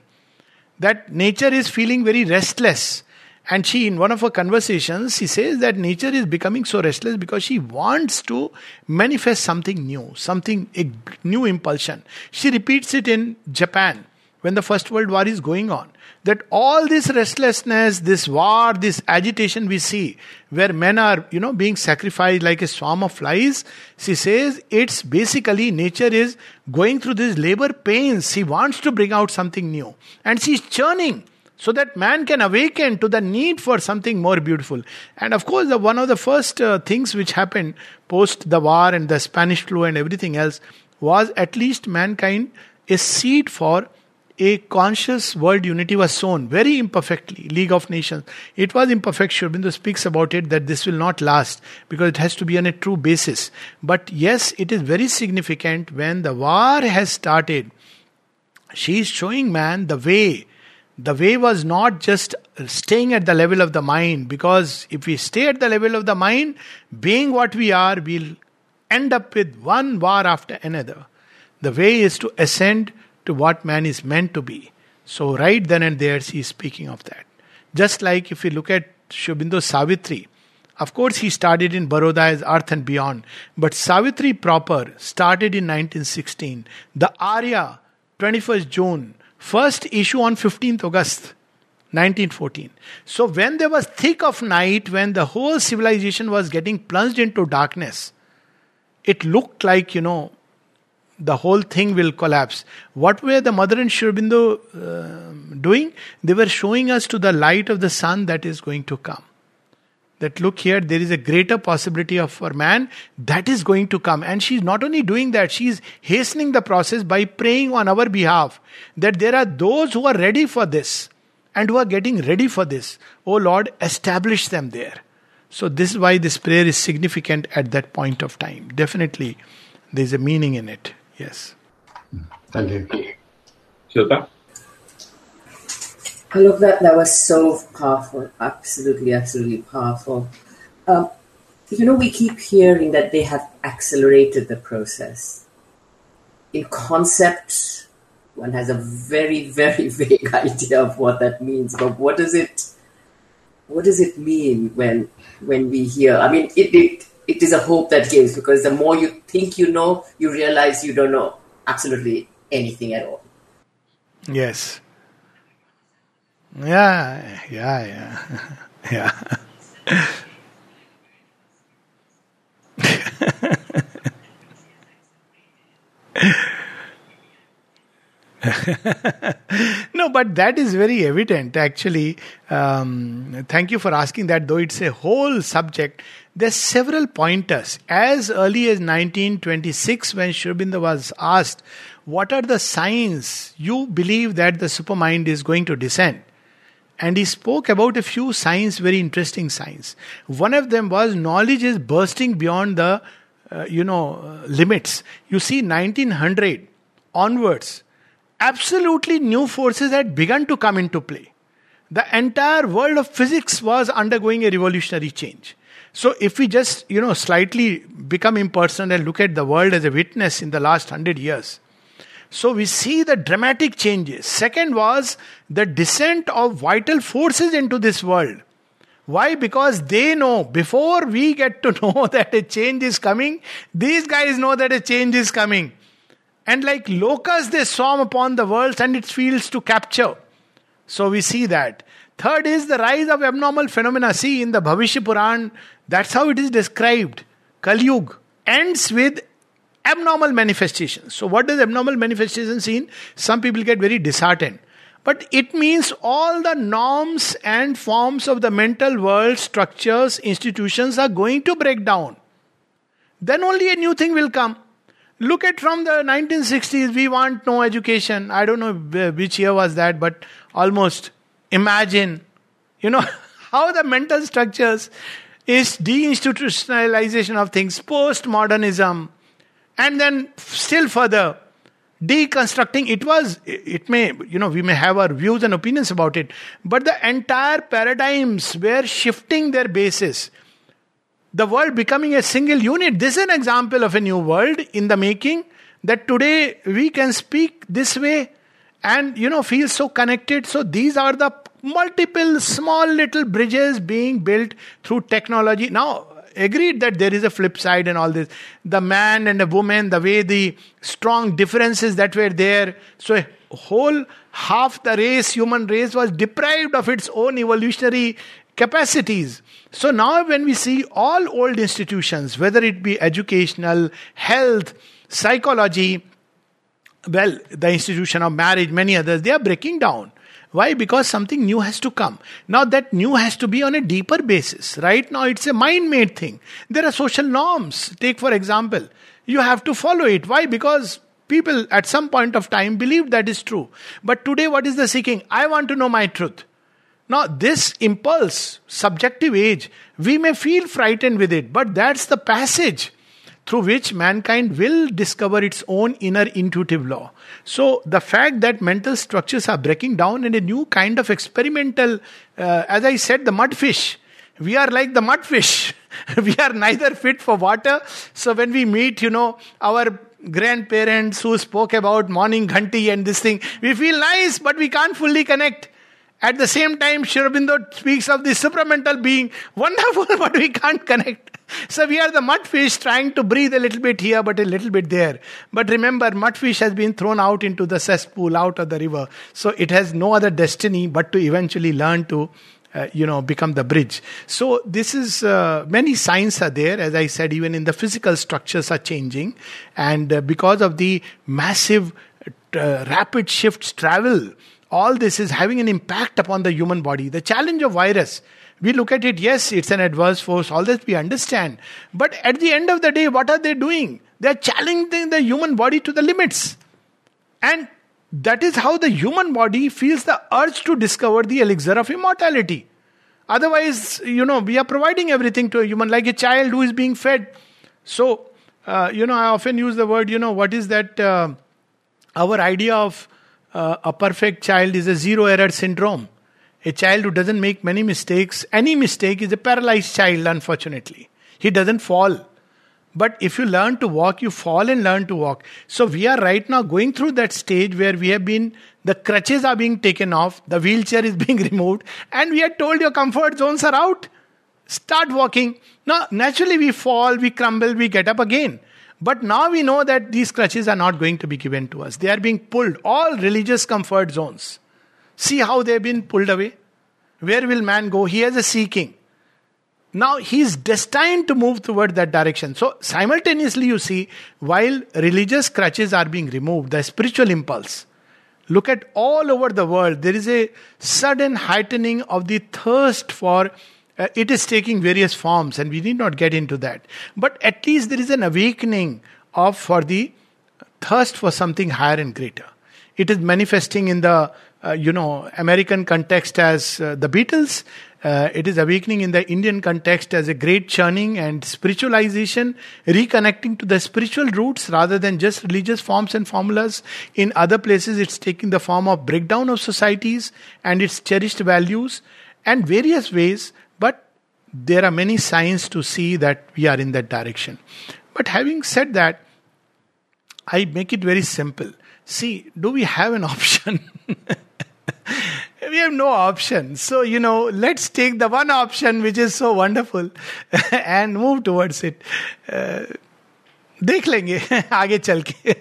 A: that nature is feeling very restless and she, in one of her conversations, she says that nature is becoming so restless because she wants to manifest something new, something, a new impulsion. She repeats it in Japan when the First World War is going on. That all this restlessness, this war, this agitation we see, where men are, you know, being sacrificed like a swarm of flies, she says it's basically nature is going through these labor pains. She wants to bring out something new. And she's churning so that man can awaken to the need for something more beautiful. And of course, the, one of the first uh, things which happened post the war and the Spanish flu and everything else was at least mankind a seed for a conscious world unity was sown very imperfectly. League of Nations. It was imperfect. Sri Aurobindo speaks about it that this will not last because it has to be on a true basis. But yes, it is very significant when the war has started. She is showing man the way the way was not just staying at the level of the mind, because if we stay at the level of the mind, being what we are, we'll end up with one war after another. The way is to ascend to what man is meant to be. So, right then and there, she is speaking of that. Just like if we look at Sri Aurobindo Savitri, of course, he started in Baroda as Earth and Beyond, but Savitri proper started in 1916. The Arya, 21st June, First issue on 15th August 1914. So, when there was thick of night, when the whole civilization was getting plunged into darkness, it looked like, you know, the whole thing will collapse. What were the mother and Sri uh, doing? They were showing us to the light of the sun that is going to come that look here there is a greater possibility of for man that is going to come. And she's not only doing that she's hastening the process by praying on our behalf that there are those who are ready for this and who are getting ready for this. Oh lord establish them there. So this is why this prayer is significant at that point of time. Definitely there's a meaning in it. Yes.
C: Thank you.
B: Shilpa?
D: I love that. That was so powerful. Absolutely, absolutely powerful. Um, you know, we keep hearing that they have accelerated the process. In concept, one has a very, very vague idea of what that means. But what does it, what does it mean when when we hear? I mean, it, it it is a hope that gives because the more you think you know, you realize you don't know absolutely anything at all.
A: Yes. Yeah, yeah, yeah, yeah. no, but that is very evident actually. Um, thank you for asking that, though it's a whole subject. There's several pointers. As early as 1926, when Sri was asked, What are the signs you believe that the supermind is going to descend? And he spoke about a few signs, very interesting signs. One of them was knowledge is bursting beyond the, uh, you know, uh, limits. You see, 1900 onwards, absolutely new forces had begun to come into play. The entire world of physics was undergoing a revolutionary change. So, if we just, you know, slightly become impersonal and look at the world as a witness in the last hundred years, so we see the dramatic changes. Second was the descent of vital forces into this world. Why? Because they know before we get to know that a change is coming, these guys know that a change is coming. And like locusts, they swarm upon the world and its fields to capture. So we see that. Third is the rise of abnormal phenomena. See, in the Bhavishya Puran, that's how it is described. Kali Yuga ends with abnormal manifestations. So, what does abnormal manifestations mean? Some people get very disheartened. But it means all the norms and forms of the mental world, structures, institutions are going to break down. Then only a new thing will come. Look at from the 1960s, we want no education. I don't know which year was that, but almost imagine, you know, how the mental structures is deinstitutionalization of things, postmodernism, and then still further deconstructing it was it may you know we may have our views and opinions about it but the entire paradigms were shifting their basis. The world becoming a single unit. This is an example of a new world in the making that today we can speak this way and you know feel so connected. So these are the multiple small little bridges being built through technology. Now agreed that there is a flip side and all this. The man and the woman, the way the strong differences that were there. So whole half the race, human race, was deprived of its own evolutionary capacities. So now when we see all old institutions, whether it be educational, health, psychology, well, the institution of marriage, many others, they are breaking down. Why? Because something new has to come. Now, that new has to be on a deeper basis. Right now, it's a mind made thing. There are social norms. Take, for example, you have to follow it. Why? Because people at some point of time believed that is true. But today, what is the seeking? I want to know my truth. Now, this impulse, subjective age, we may feel frightened with it, but that's the passage through which mankind will discover its own inner intuitive law. So, the fact that mental structures are breaking down in a new kind of experimental, uh, as I said, the mudfish. We are like the mudfish. we are neither fit for water. So, when we meet, you know, our grandparents who spoke about morning ghanti and this thing, we feel nice, but we can't fully connect. At the same time, Sri Aurobindo speaks of the supramental being, wonderful, but we can't connect. So we are the mudfish trying to breathe a little bit here, but a little bit there. But remember, mudfish has been thrown out into the cesspool, out of the river. So it has no other destiny but to eventually learn to uh, you know become the bridge so this is uh, many signs are there as i said even in the physical structures are changing and uh, because of the massive uh, rapid shifts travel all this is having an impact upon the human body the challenge of virus we look at it, yes, it's an adverse force, all this we understand. But at the end of the day, what are they doing? They're challenging the human body to the limits. And that is how the human body feels the urge to discover the elixir of immortality. Otherwise, you know, we are providing everything to a human, like a child who is being fed. So, uh, you know, I often use the word, you know, what is that? Uh, our idea of uh, a perfect child is a zero error syndrome. A child who doesn't make many mistakes, any mistake is a paralyzed child, unfortunately. He doesn't fall. But if you learn to walk, you fall and learn to walk. So we are right now going through that stage where we have been, the crutches are being taken off, the wheelchair is being removed, and we are told your comfort zones are out. Start walking. Now, naturally, we fall, we crumble, we get up again. But now we know that these crutches are not going to be given to us. They are being pulled, all religious comfort zones. See how they've been pulled away? Where will man go? He has a seeking. Now he is destined to move toward that direction. So simultaneously, you see, while religious crutches are being removed, the spiritual impulse. Look at all over the world, there is a sudden heightening of the thirst for. Uh, it is taking various forms, and we need not get into that. But at least there is an awakening of for the thirst for something higher and greater. It is manifesting in the uh, you know American context as uh, the Beatles. Uh, it is awakening in the Indian context as a great churning and spiritualization, reconnecting to the spiritual roots rather than just religious forms and formulas. In other places, it's taking the form of breakdown of societies and its cherished values and various ways But there are many signs to see that we are in that direction. But having said that, I make it very simple. See, do we have an option? we have no option. So, you know, let's take the one option which is so wonderful and move towards it. Uh, देख लेंगे आगे चल के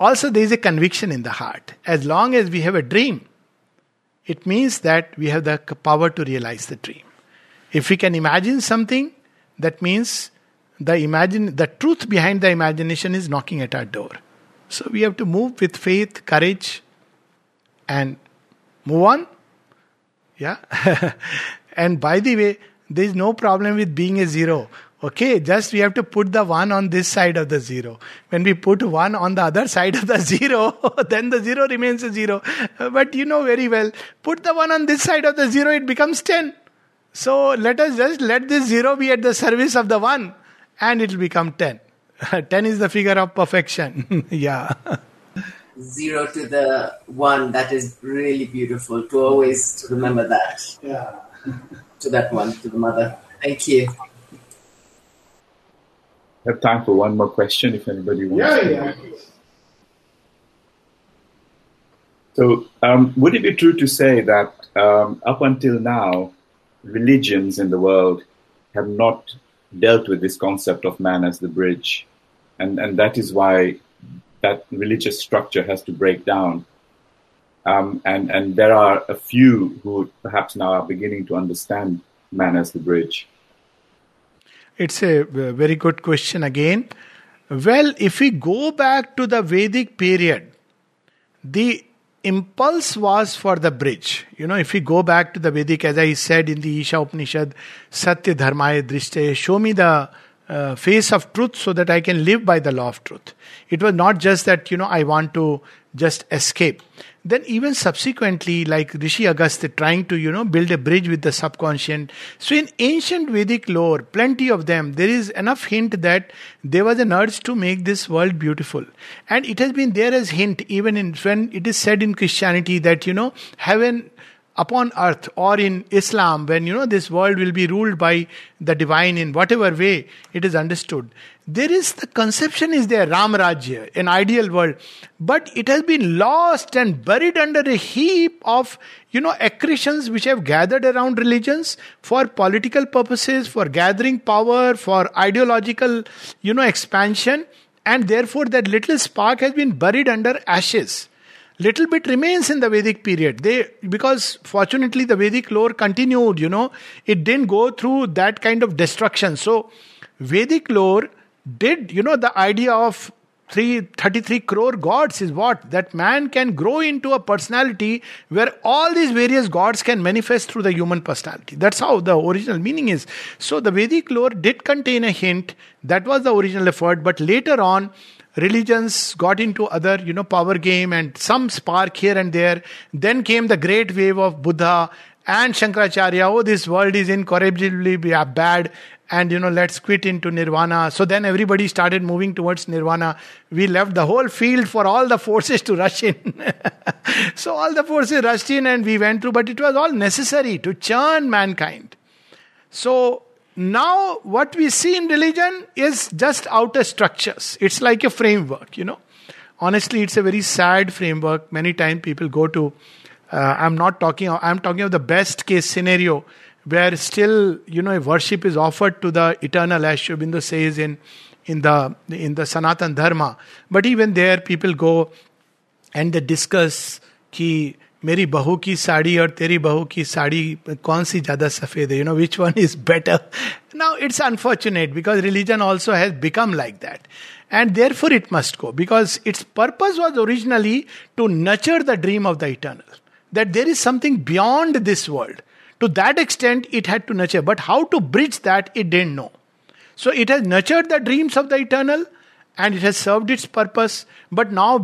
A: also there is a conviction in the heart as long as we have a dream it means that we have the power to realize the dream if we can imagine something that means the imagine the truth behind the imagination is knocking at our door so we have to move with faith courage and move on. Yeah. and by the way, there is no problem with being a zero. Okay, just we have to put the one on this side of the zero. When we put one on the other side of the zero, then the zero remains a zero. But you know very well, put the one on this side of the zero, it becomes 10. So let us just let this zero be at the service of the one and it will become 10. 10 is the figure of perfection. yeah
D: zero to the one. That is really beautiful to always remember that.
A: Yeah.
D: to that one, to the mother. Thank you.
B: I have time for one more question if anybody wants.
A: Yeah, yeah.
B: So, um, would it be true to say that um, up until now, religions in the world have not dealt with this concept of man as the bridge, and and that is why that religious structure has to break down. Um, and, and there are a few who perhaps now are beginning to understand man as the bridge.
A: It's a very good question again. Well, if we go back to the Vedic period, the impulse was for the bridge. You know, if we go back to the Vedic, as I said in the Isha Upanishad, Satya Dharmaya Drishtaya, show me the uh, face of truth so that I can live by the law of truth. It was not just that, you know, I want to just escape. Then, even subsequently, like Rishi Agastya trying to, you know, build a bridge with the subconscious. So, in ancient Vedic lore, plenty of them, there is enough hint that there was an urge to make this world beautiful. And it has been there as hint, even in when it is said in Christianity that, you know, heaven upon earth or in Islam, when you know this world will be ruled by the divine in whatever way it is understood, there is the conception is there, Ram Rajya, an ideal world, but it has been lost and buried under a heap of you know accretions which have gathered around religions for political purposes, for gathering power, for ideological you know expansion, and therefore that little spark has been buried under ashes little bit remains in the Vedic period. They because fortunately the Vedic lore continued, you know, it didn't go through that kind of destruction. So Vedic lore did, you know, the idea of three, 33 crore gods is what? That man can grow into a personality where all these various gods can manifest through the human personality. That's how the original meaning is. So the Vedic lore did contain a hint. That was the original effort. But later on, religions got into other you know power game and some spark here and there then came the great wave of buddha and Shankaracharya, oh, this world is incorrigibly bad, and you know, let's quit into nirvana. So then everybody started moving towards nirvana. We left the whole field for all the forces to rush in. so all the forces rushed in and we went through, but it was all necessary to churn mankind. So now what we see in religion is just outer structures. It's like a framework, you know. Honestly, it's a very sad framework. Many times people go to uh, I'm not talking, I'm talking of the best case scenario where still, you know, a worship is offered to the eternal, as Sri says in, in, the, in the Sanatan Dharma. But even there, people go and they discuss कि मेरी बहू की साड़ी और तेरी बहू की साड़ी कौन सी ज़्यादा सफ़ेद है? You know which one is better now it's unfortunate because religion also has become like that and therefore it must go because its purpose was originally to nurture the dream of the eternal that there is something beyond this world to that extent it had to nurture but how to bridge that it didn't know so it has nurture the dreams of the eternal and it has served its purpose but now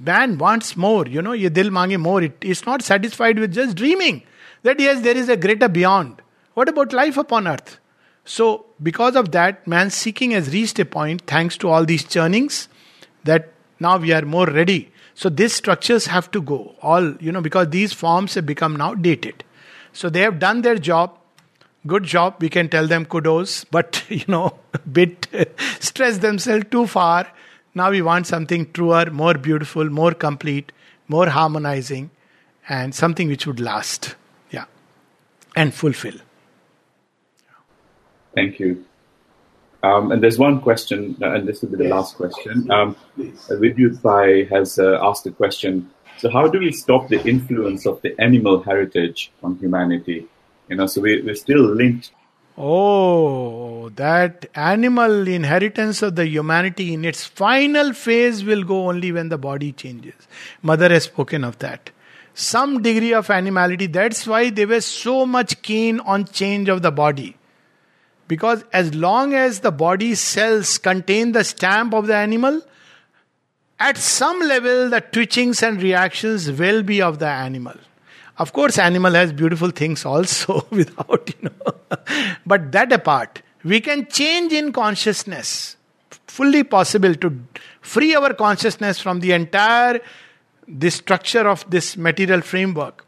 A: man wants more. You know, ye dil mange more. It is not satisfied with just dreaming that yes, there is a greater beyond. What about life upon earth? So, because of that, man's seeking has reached a point, thanks to all these churnings, that now we are more ready so these structures have to go. All, you know, because these forms have become now dated. So they have done their job. Good job. We can tell them kudos, but you know, bit stress themselves too far. Now we want something truer, more beautiful, more complete, more harmonizing, and something which would last. Yeah. And fulfill.
B: Thank you. Um, and there's one question, uh, and this will be the yes. last question. Um, Vidyutpai has uh, asked a question. So, how do we stop the influence of the animal heritage on humanity? You know, so we, we're still linked.
A: Oh, that animal inheritance of the humanity in its final phase will go only when the body changes. Mother has spoken of that. Some degree of animality. That's why they were so much keen on change of the body because as long as the body cells contain the stamp of the animal, at some level the twitchings and reactions will be of the animal. Of course, animal has beautiful things also without, you know. but that apart, we can change in consciousness. Fully possible to free our consciousness from the entire the structure of this material framework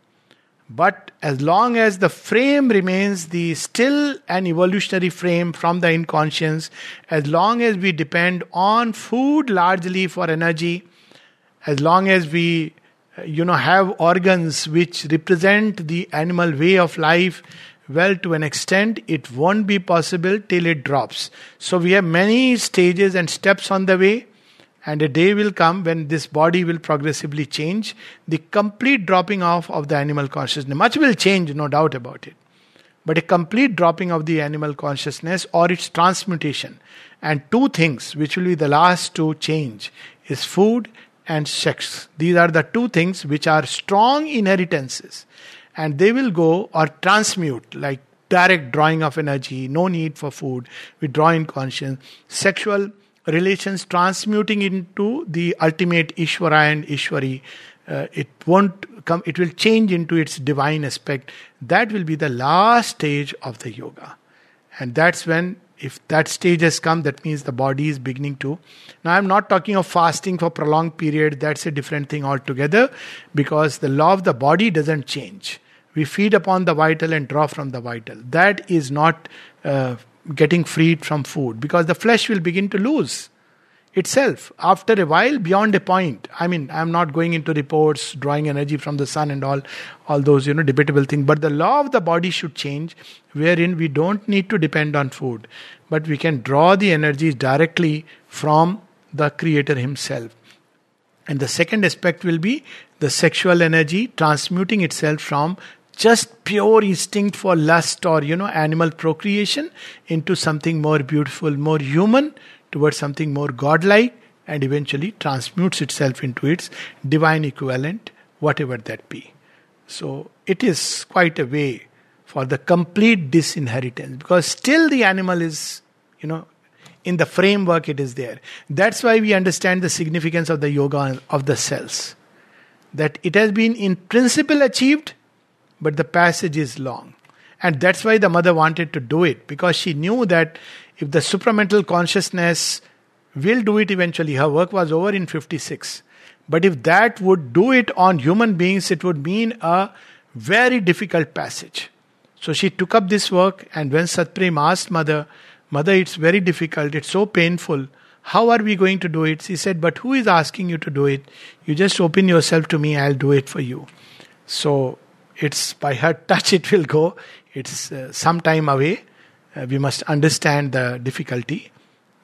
A: but as long as the frame remains the still an evolutionary frame from the inconscience, as long as we depend on food largely for energy, as long as we you know have organs which represent the animal way of life well to an extent it won't be possible till it drops so we have many stages and steps on the way and a day will come when this body will progressively change. The complete dropping off of the animal consciousness. Much will change, no doubt about it. But a complete dropping of the animal consciousness or its transmutation. And two things which will be the last to change is food and sex. These are the two things which are strong inheritances. And they will go or transmute like direct drawing of energy, no need for food, we draw in conscience. Sexual relations transmuting into the ultimate Ishvara and Ishwari. Uh, it won't come, it will change into its divine aspect. That will be the last stage of the yoga. And that's when, if that stage has come, that means the body is beginning to. Now, I'm not talking of fasting for prolonged period, that's a different thing altogether, because the law of the body doesn't change. We feed upon the vital and draw from the vital. That is not uh, getting freed from food because the flesh will begin to lose itself after a while beyond a point i mean i'm not going into reports drawing energy from the sun and all all those you know debatable things but the law of the body should change wherein we don't need to depend on food but we can draw the energies directly from the creator himself. And the second aspect will be the sexual energy transmuting itself from just pure instinct for lust or you know animal procreation into something more beautiful more human towards something more godlike and eventually transmutes itself into its divine equivalent whatever that be. So it is quite a way for the complete disinheritance because still the animal is you know in the framework it is there. That's why we understand the significance of the yoga of the cells. That it has been in principle achieved but the passage is long. And that's why the mother wanted to do it, because she knew that if the supramental consciousness will do it eventually, her work was over in 56. But if that would do it on human beings, it would mean a very difficult passage. So she took up this work, and when Satprem asked Mother, Mother, it's very difficult, it's so painful. How are we going to do it? She said, But who is asking you to do it? You just open yourself to me, I'll do it for you. So it's by her touch it will go. It's uh, some time away. Uh, we must understand the difficulty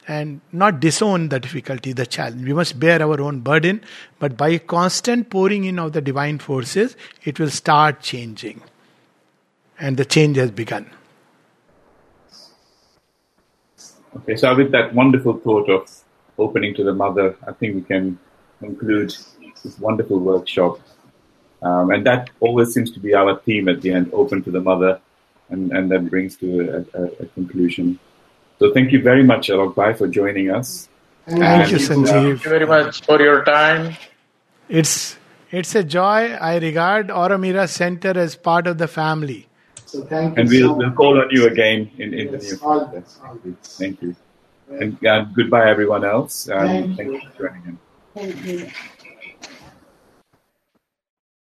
A: and not disown the difficulty, the challenge. We must bear our own burden, but by constant pouring in of the divine forces, it will start changing. And the change has begun.
B: Okay, so with that wonderful thought of opening to the mother, I think we can conclude this wonderful workshop. Um, and that always seems to be our theme at the end open to the mother, and, and that brings to a, a, a conclusion. So thank you very much, Alok for joining us.
A: Thank and, you,
E: Sanjeev. Thank you very much for your time.
A: It's it's a joy. I regard Auromeera Center as part of the family.
B: So thank you. And we'll, so we'll call on you again in, in yes, the near future. Thank you. And uh, goodbye, everyone else. Um, thank, thank you. you for joining in. Thank you.